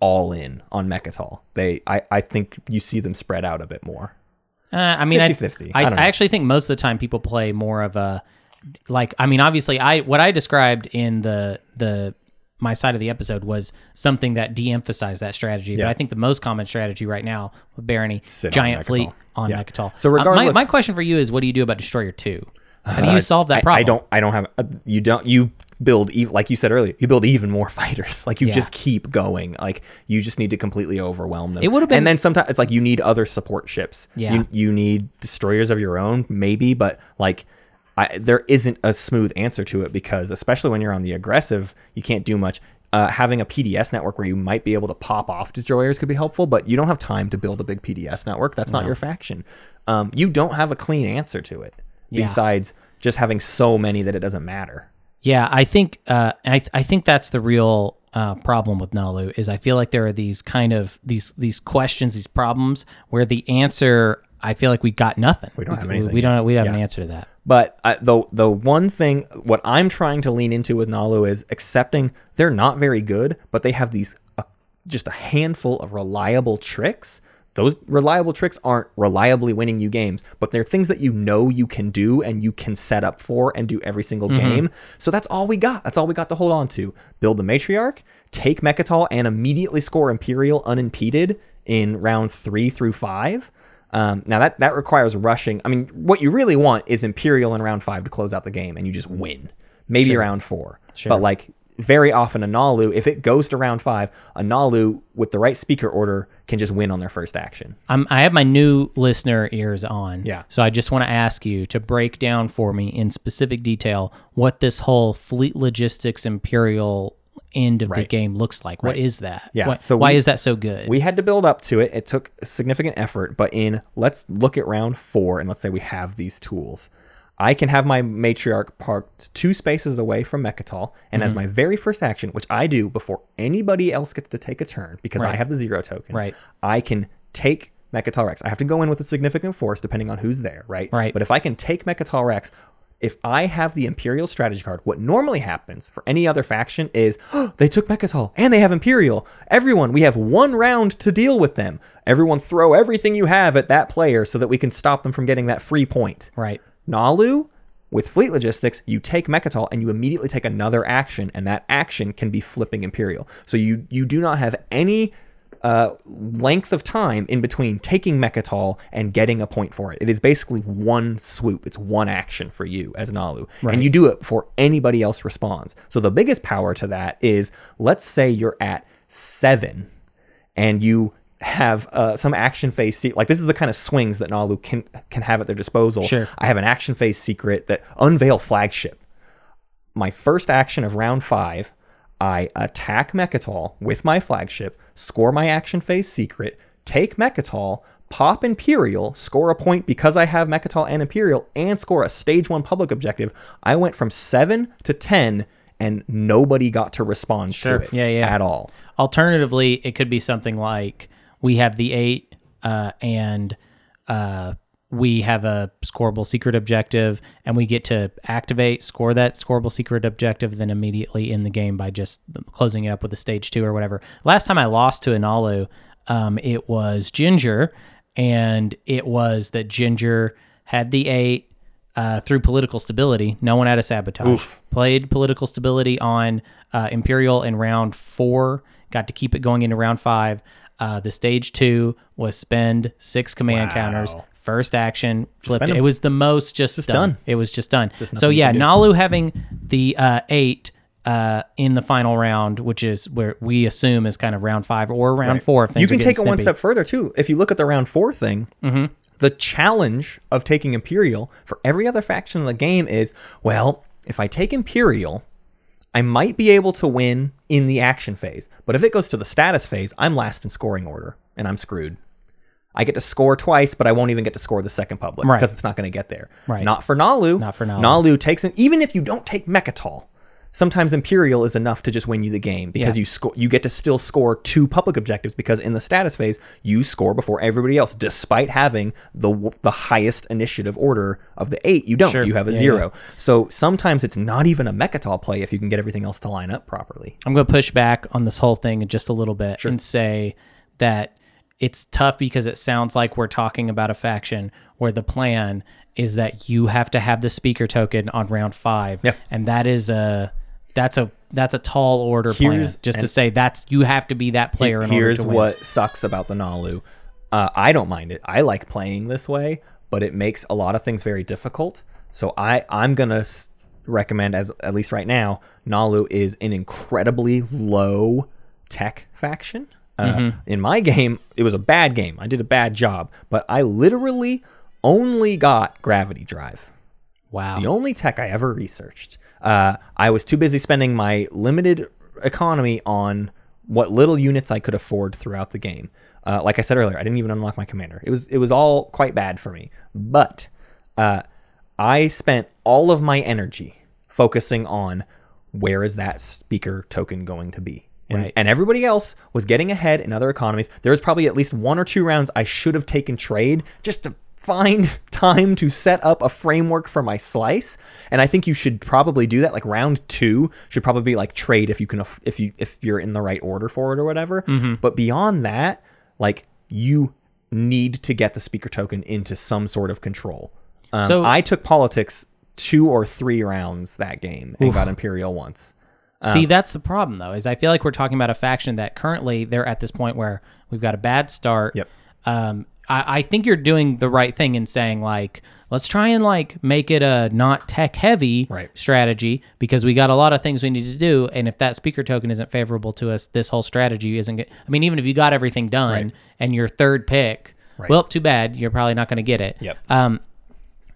all in on Mecatol. They, I, I think you see them spread out a bit more. Uh, I mean, 50-50. I, I I. I actually think most of the time people play more of a like. I mean, obviously, I what I described in the the my side of the episode was something that de-emphasized that strategy. But I think the most common strategy right now with Barony, Sit on giant Mecatol. fleet on Yeah. Mecatol. So Uh, my, my question for you is, what do you do about Destroyer Two? How do you solve that I- problem? I, don't. I don't have. uh, you don't. You build ev- like you said earlier. You build even more fighters. Like you Yeah. just keep going. Like you just need to completely overwhelm them. It would've been- And then sometimes it's like you need other support ships. Yeah. You, you need destroyers of your own, maybe, but like. I, there isn't a smooth answer to it because, especially when you're on the aggressive, you can't do much. Uh, having a PDS network where you might be able to pop off destroyers could be helpful, but you don't have time to build a big PDS network. That's not your faction. Um, you don't have a clean answer to it Yeah. besides just having so many that it doesn't matter. Yeah, I think uh, I I think that's the real uh, problem with Naalu is I feel like there are these kind of these these questions, these problems where the answer I feel like we got nothing. We don't have anything We don't. We don't have an answer to that. But uh, the the one thing, what I'm trying to lean into with Naalu is accepting they're not very good, but they have these uh, just a handful of reliable tricks. Those reliable tricks aren't reliably winning you games, but they're things that you know you can do and you can set up for and do every single game. So that's all we got. That's all we got to hold on to. Build the matriarch, take Mecatol, and immediately score Imperial unimpeded in round three through five. Um, now that that requires rushing. I mean, what you really want is Imperial in round five to close out the game, and you just win. Maybe round four, but like very often a Naalu, if it goes to round five, a Naalu with the right speaker order can just win on their first action. I'm, I have my new listener ears on. Yeah. So I just want to ask you to break down for me in specific detail what this whole fleet logistics imperial end of the game looks like. What is that? Yeah, Why, so why we- is that so good? We had to build up to it. It took significant effort, but in let's look at round four and let's say we have these tools. I can have my matriarch parked two spaces away from Mecatol, and Mm-hmm. as my very first action, which I do before anybody else gets to take a turn because I have the zero token, Right. I can take Mecatol Rex. I have to go in with a significant force depending on who's there, right? Right. But if I can take Mecatol Rex, if I have the Imperial strategy card, what normally happens for any other faction is they took Mecatol and they have Imperial. Everyone, we have one round to deal with them. Everyone throw everything you have at that player so that we can stop them from getting that free point. right. Naalu, with fleet logistics, you take Mecatol and you immediately take another action, and that action can be flipping Imperial. So you you do not have any uh, length of time in between taking Mecatol and getting a point for it. It is basically one swoop. It's one action for you as Naalu, and you do it before anybody else responds. So the biggest power to that is, let's say you're at seven, and you have uh, some action phase se- like this is the kind of swings that Naalu can can have at their disposal. Sure. I have an action phase secret that unveil flagship. My first action of round five, I attack Mecatol with my flagship, score my action phase secret, take Mecatol, pop Imperial, score a point because I have Mecatol and Imperial, and score a stage one public objective. I went from seven to ten, and nobody got to respond Sure. to it Yeah, yeah. at all. Alternatively, it could be something like we have the eight uh, and uh, we have a scoreable secret objective, and we get to activate, score that scoreable secret objective, then immediately in the game by just closing it up with a stage two or whatever. Last time I lost to Inalu, um, it was Ginger, and it was that Ginger had the eight. Uh, through political stability, no one had a sabotage. Played political stability on uh, Imperial in round four. Got to keep it going into round five. Uh, the stage two was spend six command counters. First action, flipped it. was the most just, Just done. done. It was just done. so yeah. Naalu having the uh, eight uh, in the final round, which is where we assume is kind of round five or round four. If things you can take it one step further too. If you look at the round four thing, the challenge of taking Imperial for every other faction in the game is well, if I take Imperial, I might be able to win in the action phase. But if it goes to the status phase, I'm last in scoring order and I'm screwed. I get to score twice, but I won't even get to score the second public Right. because it's not going to get there. Right. Not for Naalu. Not for Naalu. Naalu takes an even if you don't take Mecatol. Sometimes Imperial is enough to just win you the game because Yeah. you score. You get to still score two public objectives because in the status phase you score before everybody else, despite having the the highest initiative order of the eight. You don't. Sure. You have a Yeah, zero. So sometimes it's not even a Mecatol play if you can get everything else to line up properly. I'm going to push back on this whole thing just a little bit and say that it's tough because it sounds like we're talking about a faction where the plan is that you have to have the speaker token on round five, Yeah. and that is a that's a that's a tall order plan. Just to say that's you have to be that player. In Here's to win. what sucks about the Naalu. Uh, I don't mind it. I like playing this way, but it makes a lot of things very difficult. So I I'm gonna recommend as at least right now, Naalu is an incredibly low tech faction. Uh, Mm-hmm. In my game, it was a bad game. I did a bad job, but I literally only got gravity drive. wow. The only tech I ever researched. Uh, I was too busy spending my limited economy on what little units I could afford throughout the game. Uh, like I said earlier, I didn't even unlock my commander. It was it was all quite bad for me. But uh, I spent all of my energy focusing on where is that speaker token going to be. And, Right. and everybody else was getting ahead in other economies. There was probably at least one or two rounds I should have taken trade just to find time to set up a framework for my slice. And I think you should probably do that. Like round two should probably be like trade if you can, if you if you're in the right order for it or whatever. Mm-hmm. But beyond that, like you need to get the speaker token into some sort of control. Um, So- I took politics two or three rounds that game and got imperial once. See, that's the problem though, is I feel like we're talking about a faction that currently they're at this point where we've got a bad start. Yep. Um, I, I think you're doing the right thing in saying like, let's try and like make it a not tech heavy Right. strategy because we got a lot of things we need to do, and if that speaker token isn't favorable to us, this whole strategy isn't good. I mean, even if you got everything done Right. and your third pick, Right. well, too bad, you're probably not going to get it. Yep. Um,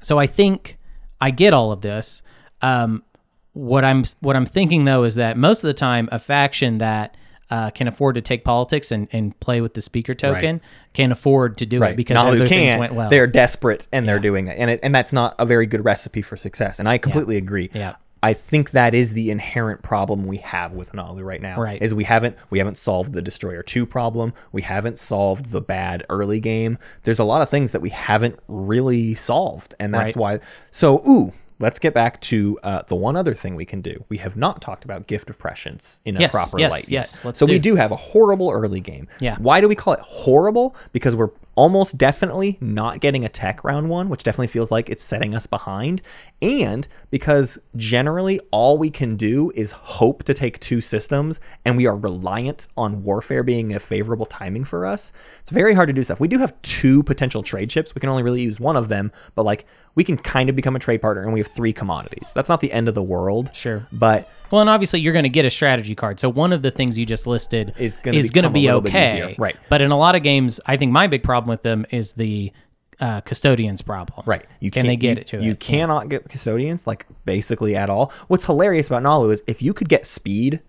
so I think I get all of this. Um, what I'm what I'm thinking though is that most of the time, a faction that uh, can afford to take politics and, and play with the speaker token can afford to do it because Not other things went well. They're desperate and they're doing it, and it, and that's not a very good recipe for success. And I completely agree. Yeah. I think that is the inherent problem we have with Naalu right now. Right. Is we haven't we haven't solved the Destroyer Two problem. We haven't solved the bad early game. There's a lot of things that we haven't really solved, and that's Right. why. So ooh. Let's get back to uh, the one other thing we can do. We have not talked about gift of prescience in a Yes, proper yes, light. yes, Yet. let's so we do. do have a horrible early game. Yeah. Why do we call it horrible? Because we're almost definitely not getting a tech round one, which definitely feels like it's setting us behind. And because generally all we can do is hope to take two systems and we are reliant on warfare being a favorable timing for us, it's very hard to do stuff. We do have two potential trade ships. We can only really use one of them, but like we can kind of become a trade partner and we have three commodities. That's not the end of the world. Sure. But Well, and obviously you're going to get a strategy card. So one of the things you just listed Is going to be okay. Right. But in a lot of games, I think my big problem with them is the uh, custodians problem. Right. You Can they get you- it to You it? cannot get custodians like basically at all. What's hilarious about Naalu is if you could get speed,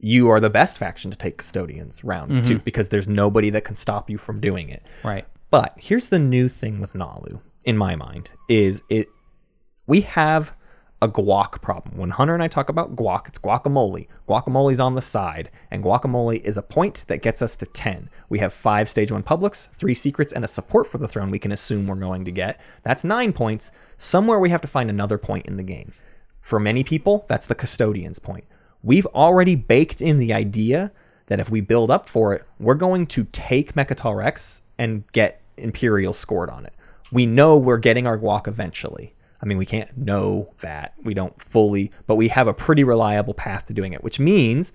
you are the best faction to take custodians round Mm-hmm. two because there's nobody that can stop you from doing it. Right. But here's the new thing with Naalu, in my mind, is it we have a guac problem. When Hunter and I talk about guac, it's guacamole. Guacamole's on the side, and guacamole is a point that gets us to 10. We have five stage one publics, three secrets, and a support for the throne we can assume we're going to get. That's nine points. Somewhere we have to find another point in the game. For many people, that's the custodian's point. We've already baked in the idea that if we build up for it, we're going to take Mecatol Rex and get Imperial scored on it. We know we're getting our guac eventually. I mean, we can't know that. We don't fully, but we have a pretty reliable path to doing it, which means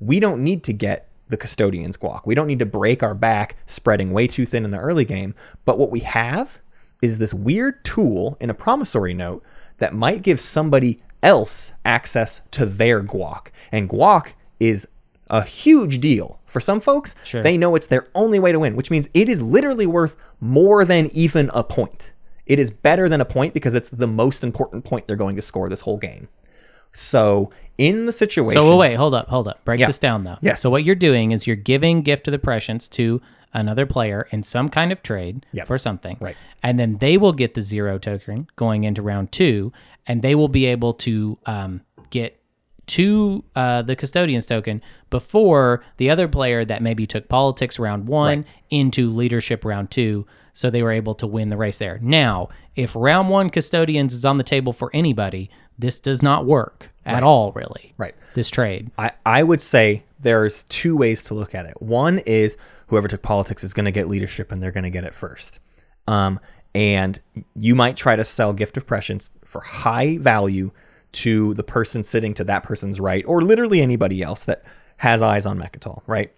we don't need to get the custodian's guac. We don't need to break our back spreading way too thin in the early game. But what we have is this weird tool in a promissory note that might give somebody else access to their guac. And guac is a huge deal. For some folks, Sure. they know it's their only way to win, which means it is literally worth more than even a point. It is better than a point because it's the most important point they're going to score this whole game. So, in the situation, So wait, hold up, hold up. Break Yeah. this down though. Yes. So what you're doing is you're giving gift of the prescience to another player in some kind of trade Yep. for something. Right. And then they will get the zero token going into round two, and they will be able to um, get to uh, the custodian's token before the other player that maybe took politics round one into leadership round two. So they were able to win the race there. Now, if round one custodians is on the table for anybody, this does not work at all, really. Right. This trade. I, I would say there's two ways to look at it. One is whoever took politics is going to get leadership and they're going to get it first. Um, and you might try to sell gift of prescience for high value to the person sitting to that person's right, or literally anybody else that has eyes on Mecatol, right?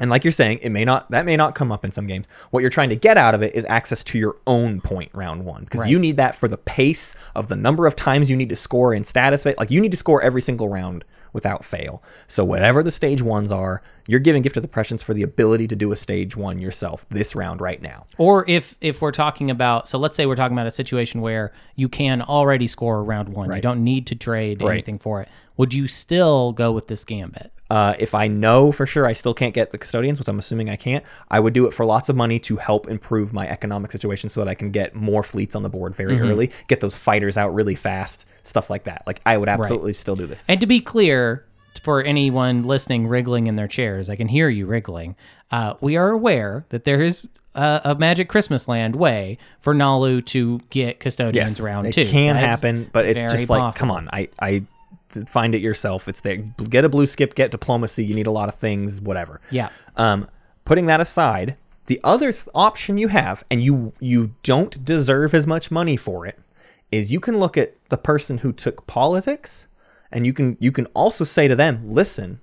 And like you're saying, it may not that may not come up in some games. What you're trying to get out of it is access to your own point round one because you need that for the pace of the number of times you need to score in status. Like you need to score every single round without fail. So whatever the stage ones are, you're giving gift of the prescience for the ability to do a stage one yourself this round right now. Or if if we're talking about so let's say we're talking about a situation where you can already score round one. You don't need to trade Right. anything for it. Would you still go with this gambit? Uh, if I know for sure I still can't get the custodians, which I'm assuming I can't, I would do it for lots of money to help improve my economic situation so that I can get more fleets on the board very early, get those fighters out really fast, stuff like that. Like I would absolutely still do this. And to be clear, for anyone listening wriggling in their chairs, I can hear you wriggling. Uh, we are aware that there is a, a Magic Christmas Land way for Naalu to get custodians round it two. can That is happen, but it's very just like, possible. come on, I, I find it yourself. It's there. Get a blue skip, get diplomacy. You need a lot of things, whatever. Yeah. Um, putting that aside, the other th- option you have, and you you don't deserve as much money for it, is you can look at the person who took politics, and you can you can also say to them, listen.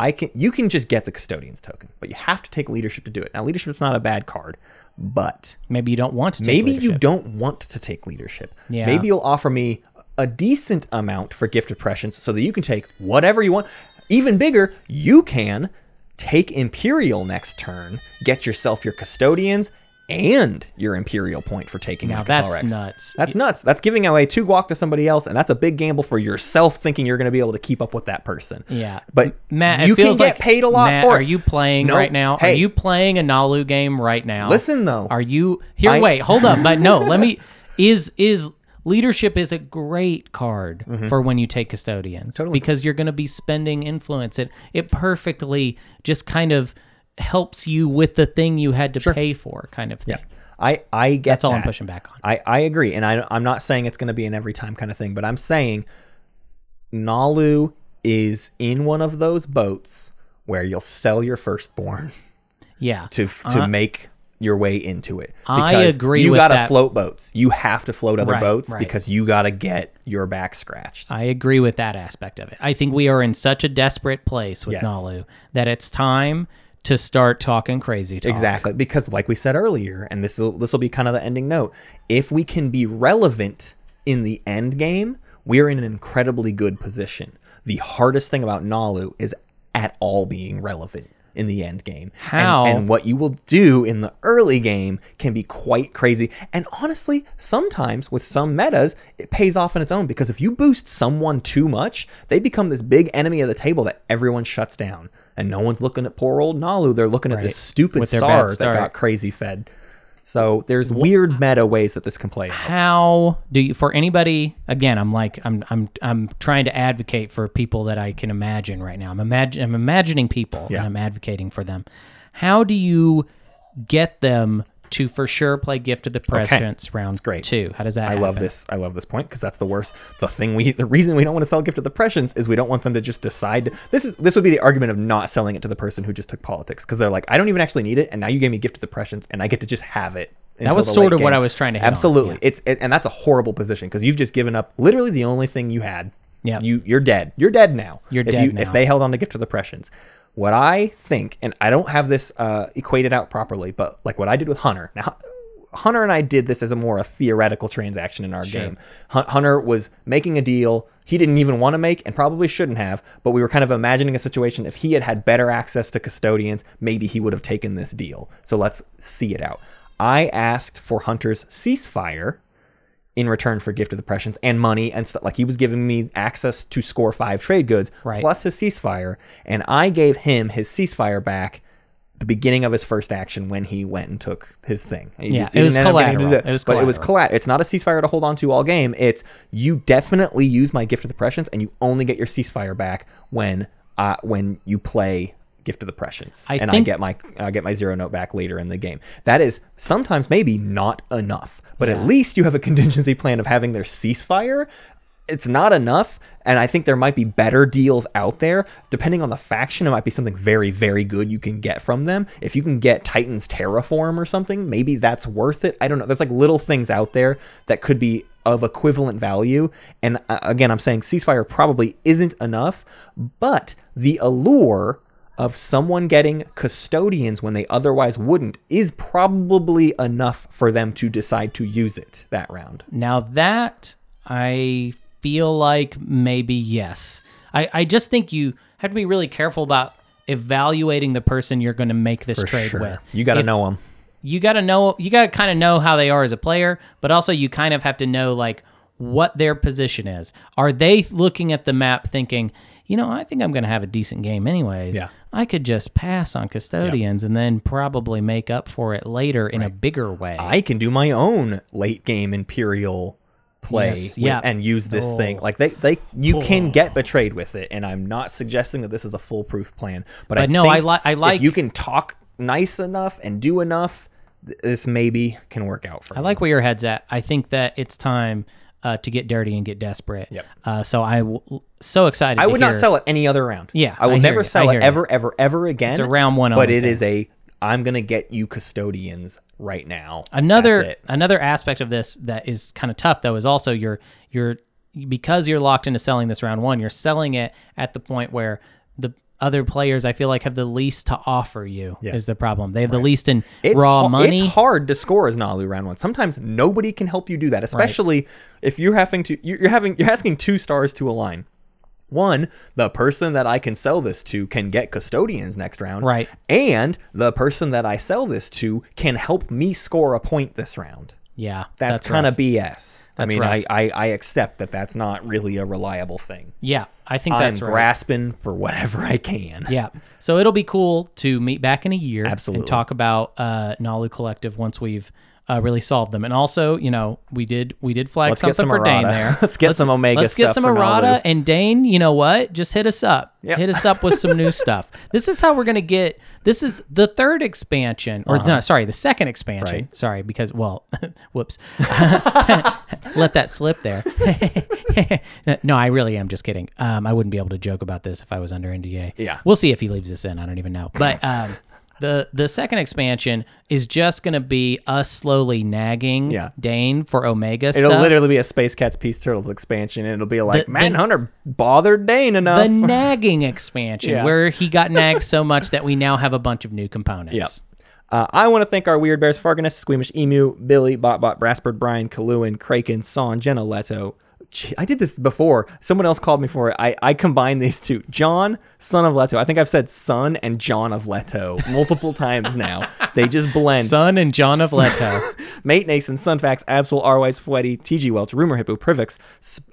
I can you can just get the custodian's token, but you have to take leadership to do it. Now leadership's not a bad card, but Maybe you don't want to take maybe you don't want to take leadership. Yeah. Maybe you'll offer me a decent amount for gift of prescience so that you can take whatever you want. Even bigger, you can take Imperial next turn, get yourself your custodians and your Imperial point for taking Now Mecatol that's Rex. nuts. That's nuts. That's giving away two guac to somebody else, and that's a big gamble for yourself thinking you're going to be able to keep up with that person. Yeah, But Matt, you it feels can get like paid a lot Matt, for it. Are you playing No, right now? hey. Are you playing a Naalu game right now? Listen, though. Are you here? I- wait, hold up. But no, let me. Is is leadership is a great card for when you take custodians Mm-hmm. Totally. because you're going to be spending influence. It it perfectly just kind of helps you with the thing you had to pay for, kind of thing. Yeah. I I get That's all I'm pushing back on. I, I agree, and I, I'm not saying it's going to be an every time kind of thing, but I'm saying Naalu is in one of those boats where you'll sell your firstborn Yeah. to to Uh, make your way into it. I agree You gotta float boats. You have to float other Right, boats right. because you gotta get your back scratched. I agree with that aspect of it. I think we are in such a desperate place with Yes. Naalu that it's time to start talking crazy talk. Exactly, because like we said earlier, and this will this will be kind of the ending note. If we can be relevant in the end game, we're in an incredibly good position. The hardest thing about Naalu is at all being relevant in the end game. And- How? And, what you will do in the early game can be quite crazy. And honestly, sometimes with some metas, it pays off on its own because if you boost someone too much, they become this big enemy of the table that everyone shuts down. And no one's looking at poor old Naalu. They're looking at this stupid With their SAR that got crazy fed. So there's weird meta ways that this can play out. How do you for anybody again, I'm like I'm I'm I'm trying to advocate for people that I can imagine right now. I'm imagine I'm imagining people Yeah. and I'm advocating for them. How do you get them to for sure play Gift of the Prescience round great. two? How does that happen? I love this. I love this point because that's the worst. The thing we, the reason we don't want to sell gift of the prescience is we don't want them to just decide. This is this would be the argument of not selling it to the person who just took politics because they're like, I don't even actually need it, and now you gave me gift of the prescience, and I get to just have it. That was sort of what. I was trying to Absolutely, yeah. it's it, and that's a horrible position because you've just given up literally the only thing you had. Yeah. you you're dead. You're dead now. You're if dead you, now. If they held on to gift of the prescience. What I think, and I don't have this uh, equated out properly, but like what I did with Hunter. Now, Hunter and I did this as a more a theoretical transaction in our game. Hun- Hunter was making a deal he didn't even want to make and probably shouldn't have, but we were kind of imagining a situation if he had had better access to custodians, maybe he would have taken this deal. So let's see it out. I asked for Hunter's ceasefire in return for gift of the prescience and money and stuff like he was giving me access to score five trade goods Right. plus his ceasefire and i gave him his ceasefire back the beginning of his first action when he went and took his thing Yeah, he it was didn't end up getting to do collateral. that, It was but it was collateral. collateral it's not a ceasefire to hold on to all game it's you definitely use my gift of the prescience and you only get your ceasefire back when uh when you play gift of the prescience I and i get my I get my zero note back later in the game. That is sometimes maybe not enough, but at least you have a contingency plan of having their ceasefire. It's not enough, and I think there might be better deals out there. Depending on the faction, it might be something very, very good you can get from them. If you can get Titan's Terraform or something, maybe that's worth it. I don't know. There's like little things out there that could be of equivalent value. And uh, again, I'm saying ceasefire probably isn't enough, but the allure of someone getting custodians when they otherwise wouldn't is probably enough for them to decide to use it that round. Now that I feel like maybe yes. I, I just think you have to be really careful about evaluating the person you're going to make this trade with. You got to know them. You got to know you got to kind of know how they are as a player, but also you kind of have to know like what their position is. Are they looking at the map thinking, you know, I think I'm going to have a decent game anyways. Yeah. I could just pass on custodians and then probably make up for it later in a bigger way. I can do my own late game Imperial play Yes, with- yeah. and use this Oh. thing. Like they, they you can get betrayed with it, and I'm not suggesting that this is a foolproof plan. But, I But no, I think li- I like- if you can talk nice enough and do enough, th- this maybe can work out for me. I like where your head's at. I think that it's time uh, to get dirty and get desperate. Yep. Uh, so I w- so excited. I would not sell it any other round. Yeah, I will I never you. sell it hear you. ever, ever, ever again. It's a round one but it thing. is a. I'm gonna get you custodians right now. Another another aspect of this that is kind of tough though is also you're you're because you're locked into selling this round one. You're selling it at the point where the other players I feel like have the least to offer you is the problem. They have the least in It's raw ha- money. It's hard to score as Naalu round one. Sometimes nobody can help you do that, especially if you're having to. You're having you're asking two stars to align. One, the person that I can sell this to can get custodians next round. Right. And the person that I sell this to can help me score a point this round. yeah, That's, kind of rough. BS. I That's mean, rough. I, I, I accept that that's not really a reliable thing. yeah. I think that's I'm right. grasping for whatever I can. Yeah. So it'll be cool to meet back in a year Absolutely. and talk about uh Naalu Collective once we've uh, really solved them. And also, you know, we did we did flag Let's something some for Dane there. Let's get some Omega Let's get stuff some errata and Dane, you know what? Just hit us up. Yep. Hit us up with some new stuff. This is how we're gonna get this is the third expansion. Or no, sorry, the second expansion. Uh-huh. Right. Sorry, because well whoops. Let that slip there. no, I really am just kidding. Um, I wouldn't be able to joke about this if I was under NDA. Yeah. We'll see if he leaves this in. I don't even know. But um, The the second expansion is just going to be us slowly nagging Yeah. Dane for Omega It'll stuff. literally be a Space Cats Peace Turtles expansion, and it'll be like, The- man, the- Hunter bothered Dane enough. the nagging expansion Yeah. where he got nagged so much that we now have a bunch of new components. Yep. Uh, I want to thank our Weird Bears, Farganus, Squeamish Emu, Billy, Botbot, Brassbird, Brian, Kaluan, Kraken, Son, Jenna Leto. I did this before. Someone else called me for it. I, I combined these two. John, son of Leto. I think I've said son and John of Leto multiple times now. They just blend. Son and John of Leto. Mate Nason, Sunfax, Absol, Arwise, Fwetty, TG Welch, Rumor Hippo, Privix,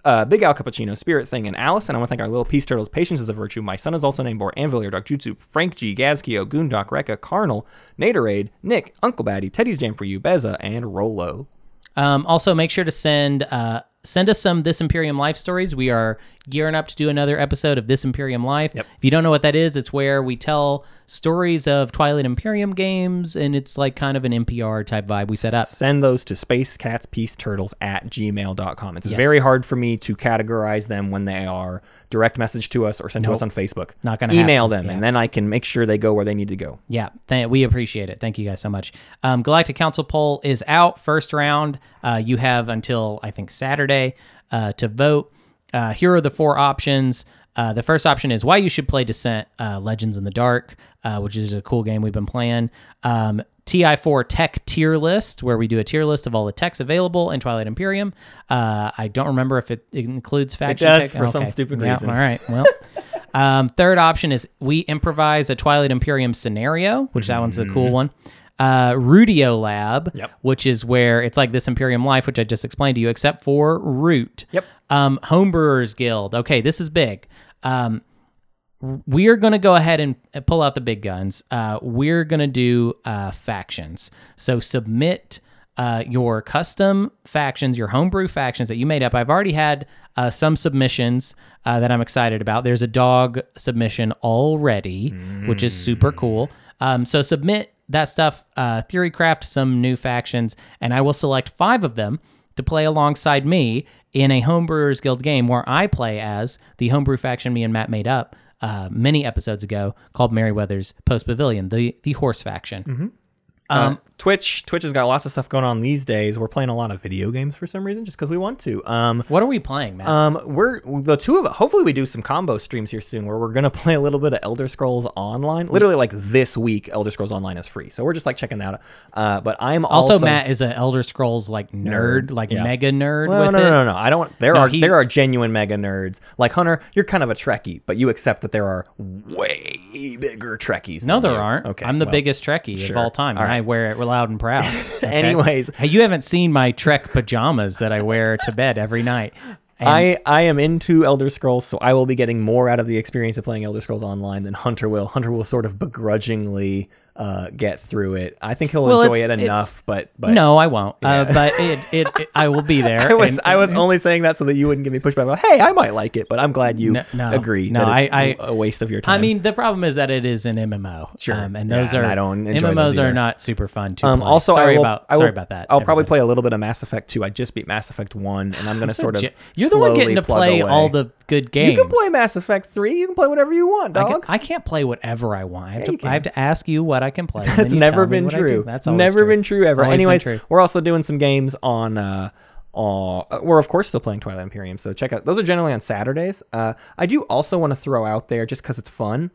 uh, Big Al Cappuccino, Spirit Thing, and Alice. And I want to thank our little Peace Turtles. Patience is a virtue. My son is also named Bor, Anvilier, Dark Jutsu, Frank G, Gazkio, Goondock, Rekka, Carnal, Naderade, Nick, Uncle Batty, Teddy's Jam for You, Beza, and Rolo. Um, also, make sure to send uh, send us some This Imperium Life stories. We are gearing up to do another episode of This Imperium Life. If you don't know what that is, it's where we tell stories of Twilight Imperium games, and it's like kind of an NPR type vibe we set up. Send those to spacecatspeaceturtles at gmail.com. It's Yes. very hard for me to categorize them when they are direct message to us or sent to us on Facebook. Not gonna Email happen, them, yeah. and then I can make sure they go where they need to go. Yeah, th- we appreciate it. Thank you guys so much. Um, Galactic Council poll is out. First round. Uh, you have until I think Saturday uh, to vote. Uh, here are the four options. Uh, the first option is why you should play Descent uh, Legends in the Dark, uh, which is a cool game we've been playing. Um, TI4 tech tier list, where we do a tier list of all the techs available in Twilight Imperium. Uh, I don't remember if it, includes faction It does tech. for some stupid Yeah, reason. All right. Well, um, third option is we improvise a Twilight Imperium scenario, which that one's a cool one. Uh, Rudio Lab. Yep. which is where it's like this Imperium Life, which I just explained to you, except for Root. Yep. Um, Homebrewers Guild. Okay, this is big. Um, we are going to go ahead and uh, pull out the big guns. Uh, we're going to do uh, factions. So submit uh, your custom factions, your homebrew factions that you made up. I've already had uh, some submissions uh, that I'm excited about. There's a dog submission already, which is super cool. Um, so submit that stuff, uh, Theorycraft some new factions, and I will select five of them to play alongside me in a Homebrewers Guild game where I play as the homebrew faction me and Matt made up uh, many episodes ago called Merriweather's Post Pavilion, the the horse faction. Um, Twitch, Twitch has got lots of stuff going on these days. We're playing a lot of video games for some reason, just because we want to. Um, What are we playing, Matt? um, we're the two of. Hopefully, we do some combo streams here soon, where we're gonna play a little bit of Elder Scrolls Online. Literally, like this week, Elder Scrolls Online is free, so we're just like checking that out. Uh, but I'm also, also, Matt is an Elder Scrolls like nerd, like yeah. mega nerd Well, with no, no, no, no. I don't. There No, are he- there are genuine mega nerds. Like Hunter, you're kind of a Trekkie, but you accept that there are way bigger Trekkies. No, there you. aren't. Okay, I'm the well, biggest Trekkie of all time, All and I wear it loud and proud. Okay? Anyways. hey, you haven't seen my Trek pajamas that I wear to bed every night. And I, I am into Elder Scrolls, so I will be getting more out of the experience of playing Elder Scrolls Online than Hunter will. Hunter will sort of begrudgingly uh, get through it. I think he'll Well, enjoy it enough, but but no, I won't. Yeah. Uh, but it, it, it, I will be there. I was and- I was only saying that so that you wouldn't give me pushback. About, hey, I might like it, but I'm glad you No, no, agree. no, I- I- a waste of your time. I mean, the problem is that it is an MMO. Sure. Um, and Yeah, those and are I don't enjoy MMOs are not super fun to Um, play. also, sorry will, about will, sorry about that. I'll probably play a little bit of Mass Effect 2. I just beat Mass Effect 1, and I'm going to So sort of. je- You're the one getting to play plug all the good games. You can play Mass Effect 3. You can play whatever you want, I, dog. can, I can't play whatever I want. Have, to, I have to ask you what I can play. That's never been I true. That's always never been true ever. Always Anyways, true. we're also doing some games on. Uh, uh, we're of course still playing Twilight Imperium, so check out. Those are generally on Saturdays. Uh, I do also want to throw out there just because it's fun.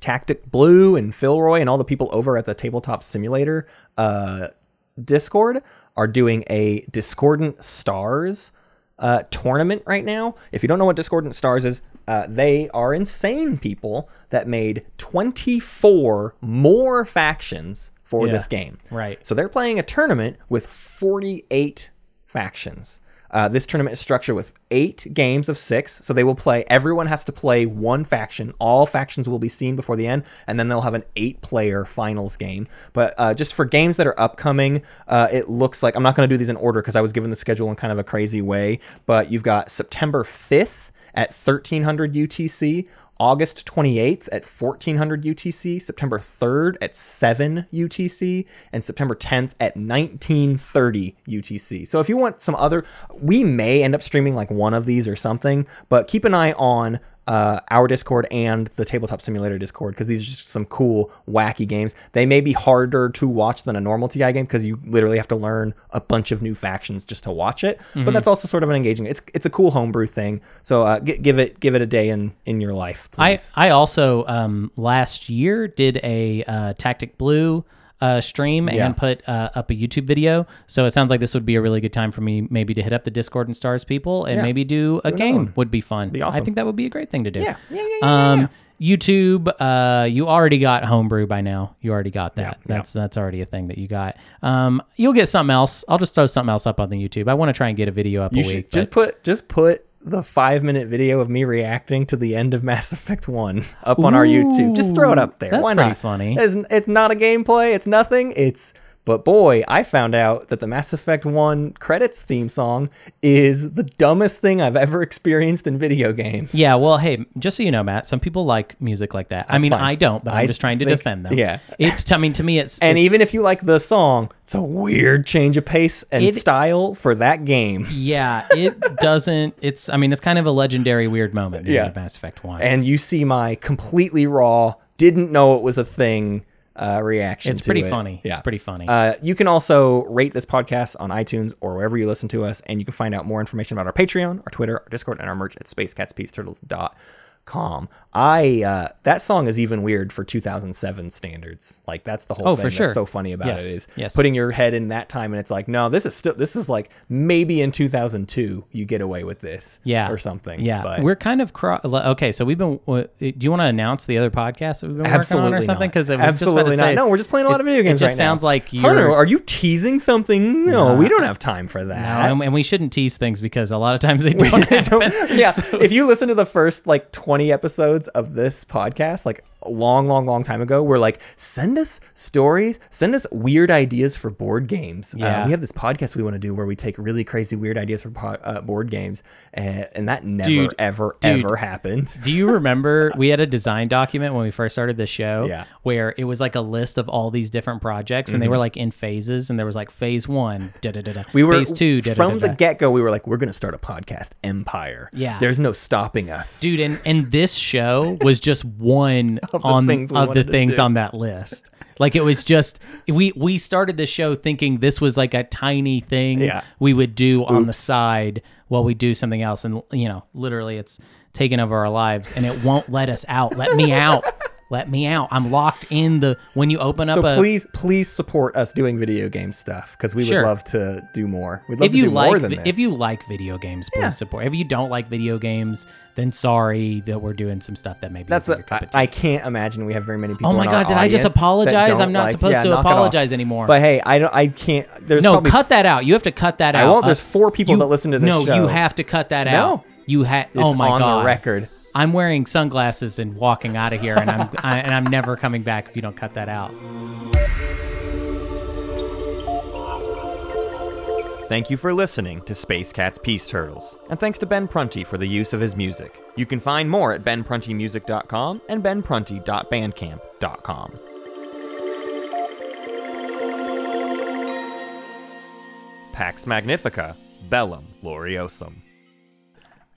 Tactic Blue and Philroy and all the people over at the Tabletop Simulator uh, Discord are doing a Discordant Stars uh, tournament right now. If you don't know what Discordant Stars is, uh, they are insane people that made 24 more factions for Yeah, this game. right. So they're playing a tournament with 48 factions. Uh, this tournament is structured with eight games of six. So they will play, everyone has to play one faction. All factions will be seen before the end, and then they'll have an eight player finals game. But uh, just for games that are upcoming, uh, it looks like I'm not going to do these in order because I was given the schedule in kind of a crazy way. But you've got September 5th at 1300 UTC. August 28th at 1400 UTC, September 3rd at 7 UTC, and September 10th at 1930 UTC. So if you want some other, we may end up streaming like one of these or something, but keep an eye on uh, our Discord and the Tabletop Simulator Discord because these are just some cool, wacky games. They may be harder to watch than a normal TI game because you literally have to learn a bunch of new factions just to watch it. But that's also sort of an engaging. It's it's a cool homebrew thing. So uh, g- give it give it a day in in your life. I, I also um, last year did a uh, Tactic Blue uh, stream Yeah. and put uh, up a YouTube video. So it sounds like this would be a really good time for me maybe to hit up the Discord and stars people and Yeah. maybe do a Do game would be fun. Be I think that would be a great thing to do. Yeah. Yeah, yeah, yeah, um, YouTube, uh, you already got homebrew by now. You already got that. Yeah, yeah. That's that's already a thing that you got. Um, you'll get something else. I'll just throw something else up on the YouTube. I want to try and get a video up You a week. just put just put the five minute video of me reacting to the end of Mass Effect One up on our YouTube. Just throw it up there. That's Why pretty not? funny. It's, it's not a gameplay. It's nothing. It's but boy, I found out that the Mass Effect One credits theme song is the dumbest thing I've ever experienced in video games. Yeah, well, hey, just so you know, Matt, some people like music like that. I mean, fine. I don't, but I'm just trying to think- defend them. yeah. it. I mean, to me, it's And it's- even if you like the song, it's a weird change of pace and It- style for that game. yeah, it doesn't. It's. I mean, it's kind of a legendary weird moment. Yeah. Yeah, Mass Effect One. and you see my completely raw, didn't know it was a thing uh, reaction. it's pretty it. funny. Yeah. It's pretty funny. Uh, you can also rate this podcast on iTunes or wherever you listen to us, and you can find out more information about our Patreon, our Twitter, our Discord, and our merch at spacecatspeaceturtles.com. I uh, that song is even weird for 2007 standards. Like that's the whole Oh, thing for sure. that's so funny about Yes, it is yes. putting your head in that time, and it's like, no, this is still this is like maybe in 2002 you get away with this, yeah, or something. Yeah, but we're kind of cro- okay. So we've been. uh, Do you want to announce the other podcast that we've been working on Absolutely or something? Because it was absolutely just about to not. say, no, we're just playing a lot of video games. It just right now. sounds like Hunter, you're. are you teasing something? No, we don't have time for that. No, and, and we shouldn't tease things because a lot of times they don't don't- yeah, if you listen to the first like 20 episodes of this podcast, like a long, long, long time ago, we're like, send us stories, send us weird ideas for board games. Uh, Yeah. we have this podcast we want to do where we take really crazy, weird ideas for po- uh, board games, and, and that never, Dude, ever, dude. ever happened. Do you remember we had a design document when we first started the show Yeah. where it was like a list of all these different projects and they were like in phases and there was like phase one, da da da da. Mm-hmm. We were phase two, da da from da the get go. We were like, we're going to start a podcast empire. Yeah. there's no stopping us. Dude, and, and this show was just one the on things we of the things on that list. Like it was just we we started the show thinking this was like a tiny thing Yeah. we would do on the side while we do something else, and you know, literally, it's taken over our lives, and it won't let us out. Let me out. Let me out. I'm locked in the when you open up So a please, please support us doing video game stuff because we Sure. would love to do more. We'd love if to you do like more than this. if you like video games, please Yeah. support. If you don't like video games, then sorry that we're doing some stuff that maybe That's isn't a, your cup I. I can't imagine we have very many people. Oh my God, did I just apologize? I'm not like- supposed yeah, to knock it off. apologize anymore. But hey, I don't. I can't. There's no, cut that out. You have to cut that I out. won't. Uh, there's four people you- that listen to this No, show. you have to cut that No. out. You have. Oh my on god. the record. I'm wearing sunglasses and walking out of here, and I'm I, and I'm never coming back if you don't cut that out. Thank you for listening to Space Cats Peace Turtles, and thanks to Ben Prunty for the use of his music. You can find more at benpruntymusic.com and benprunty.bandcamp.com. Pax Magnifica, Bellum Gloriosum.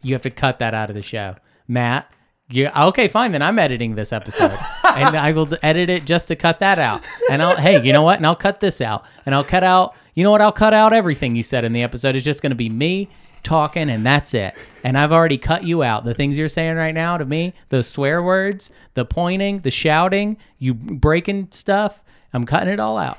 You have to cut that out of the show, Matt. You, okay, fine. Then I'm editing this episode, and I will edit it just to cut that out. And I'll, hey, you know what? And I'll cut this out, and I'll cut out. You know what? I'll cut out everything you said in the episode. It's just going to be me talking, and that's it. And I've already cut you out. The things you're saying right now to me, those swear words, the pointing, the shouting, you breaking stuff. I'm cutting it all out.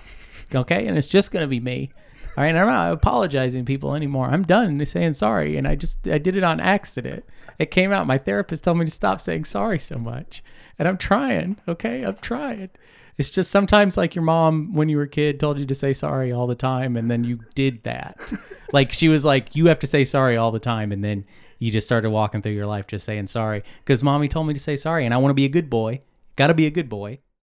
Okay, and it's just going to be me. All right, I'm not apologizing to people anymore. I'm done saying sorry, and I just I did it on accident. It came out. My therapist told me to stop saying sorry so much, and I'm trying. Okay, I'm trying. It's just sometimes like your mom when you were a kid told you to say sorry all the time, and then you did that. like she was like, you have to say sorry all the time, and then you just started walking through your life just saying sorry because mommy told me to say sorry, and I want to be a good boy. Got to be a good boy.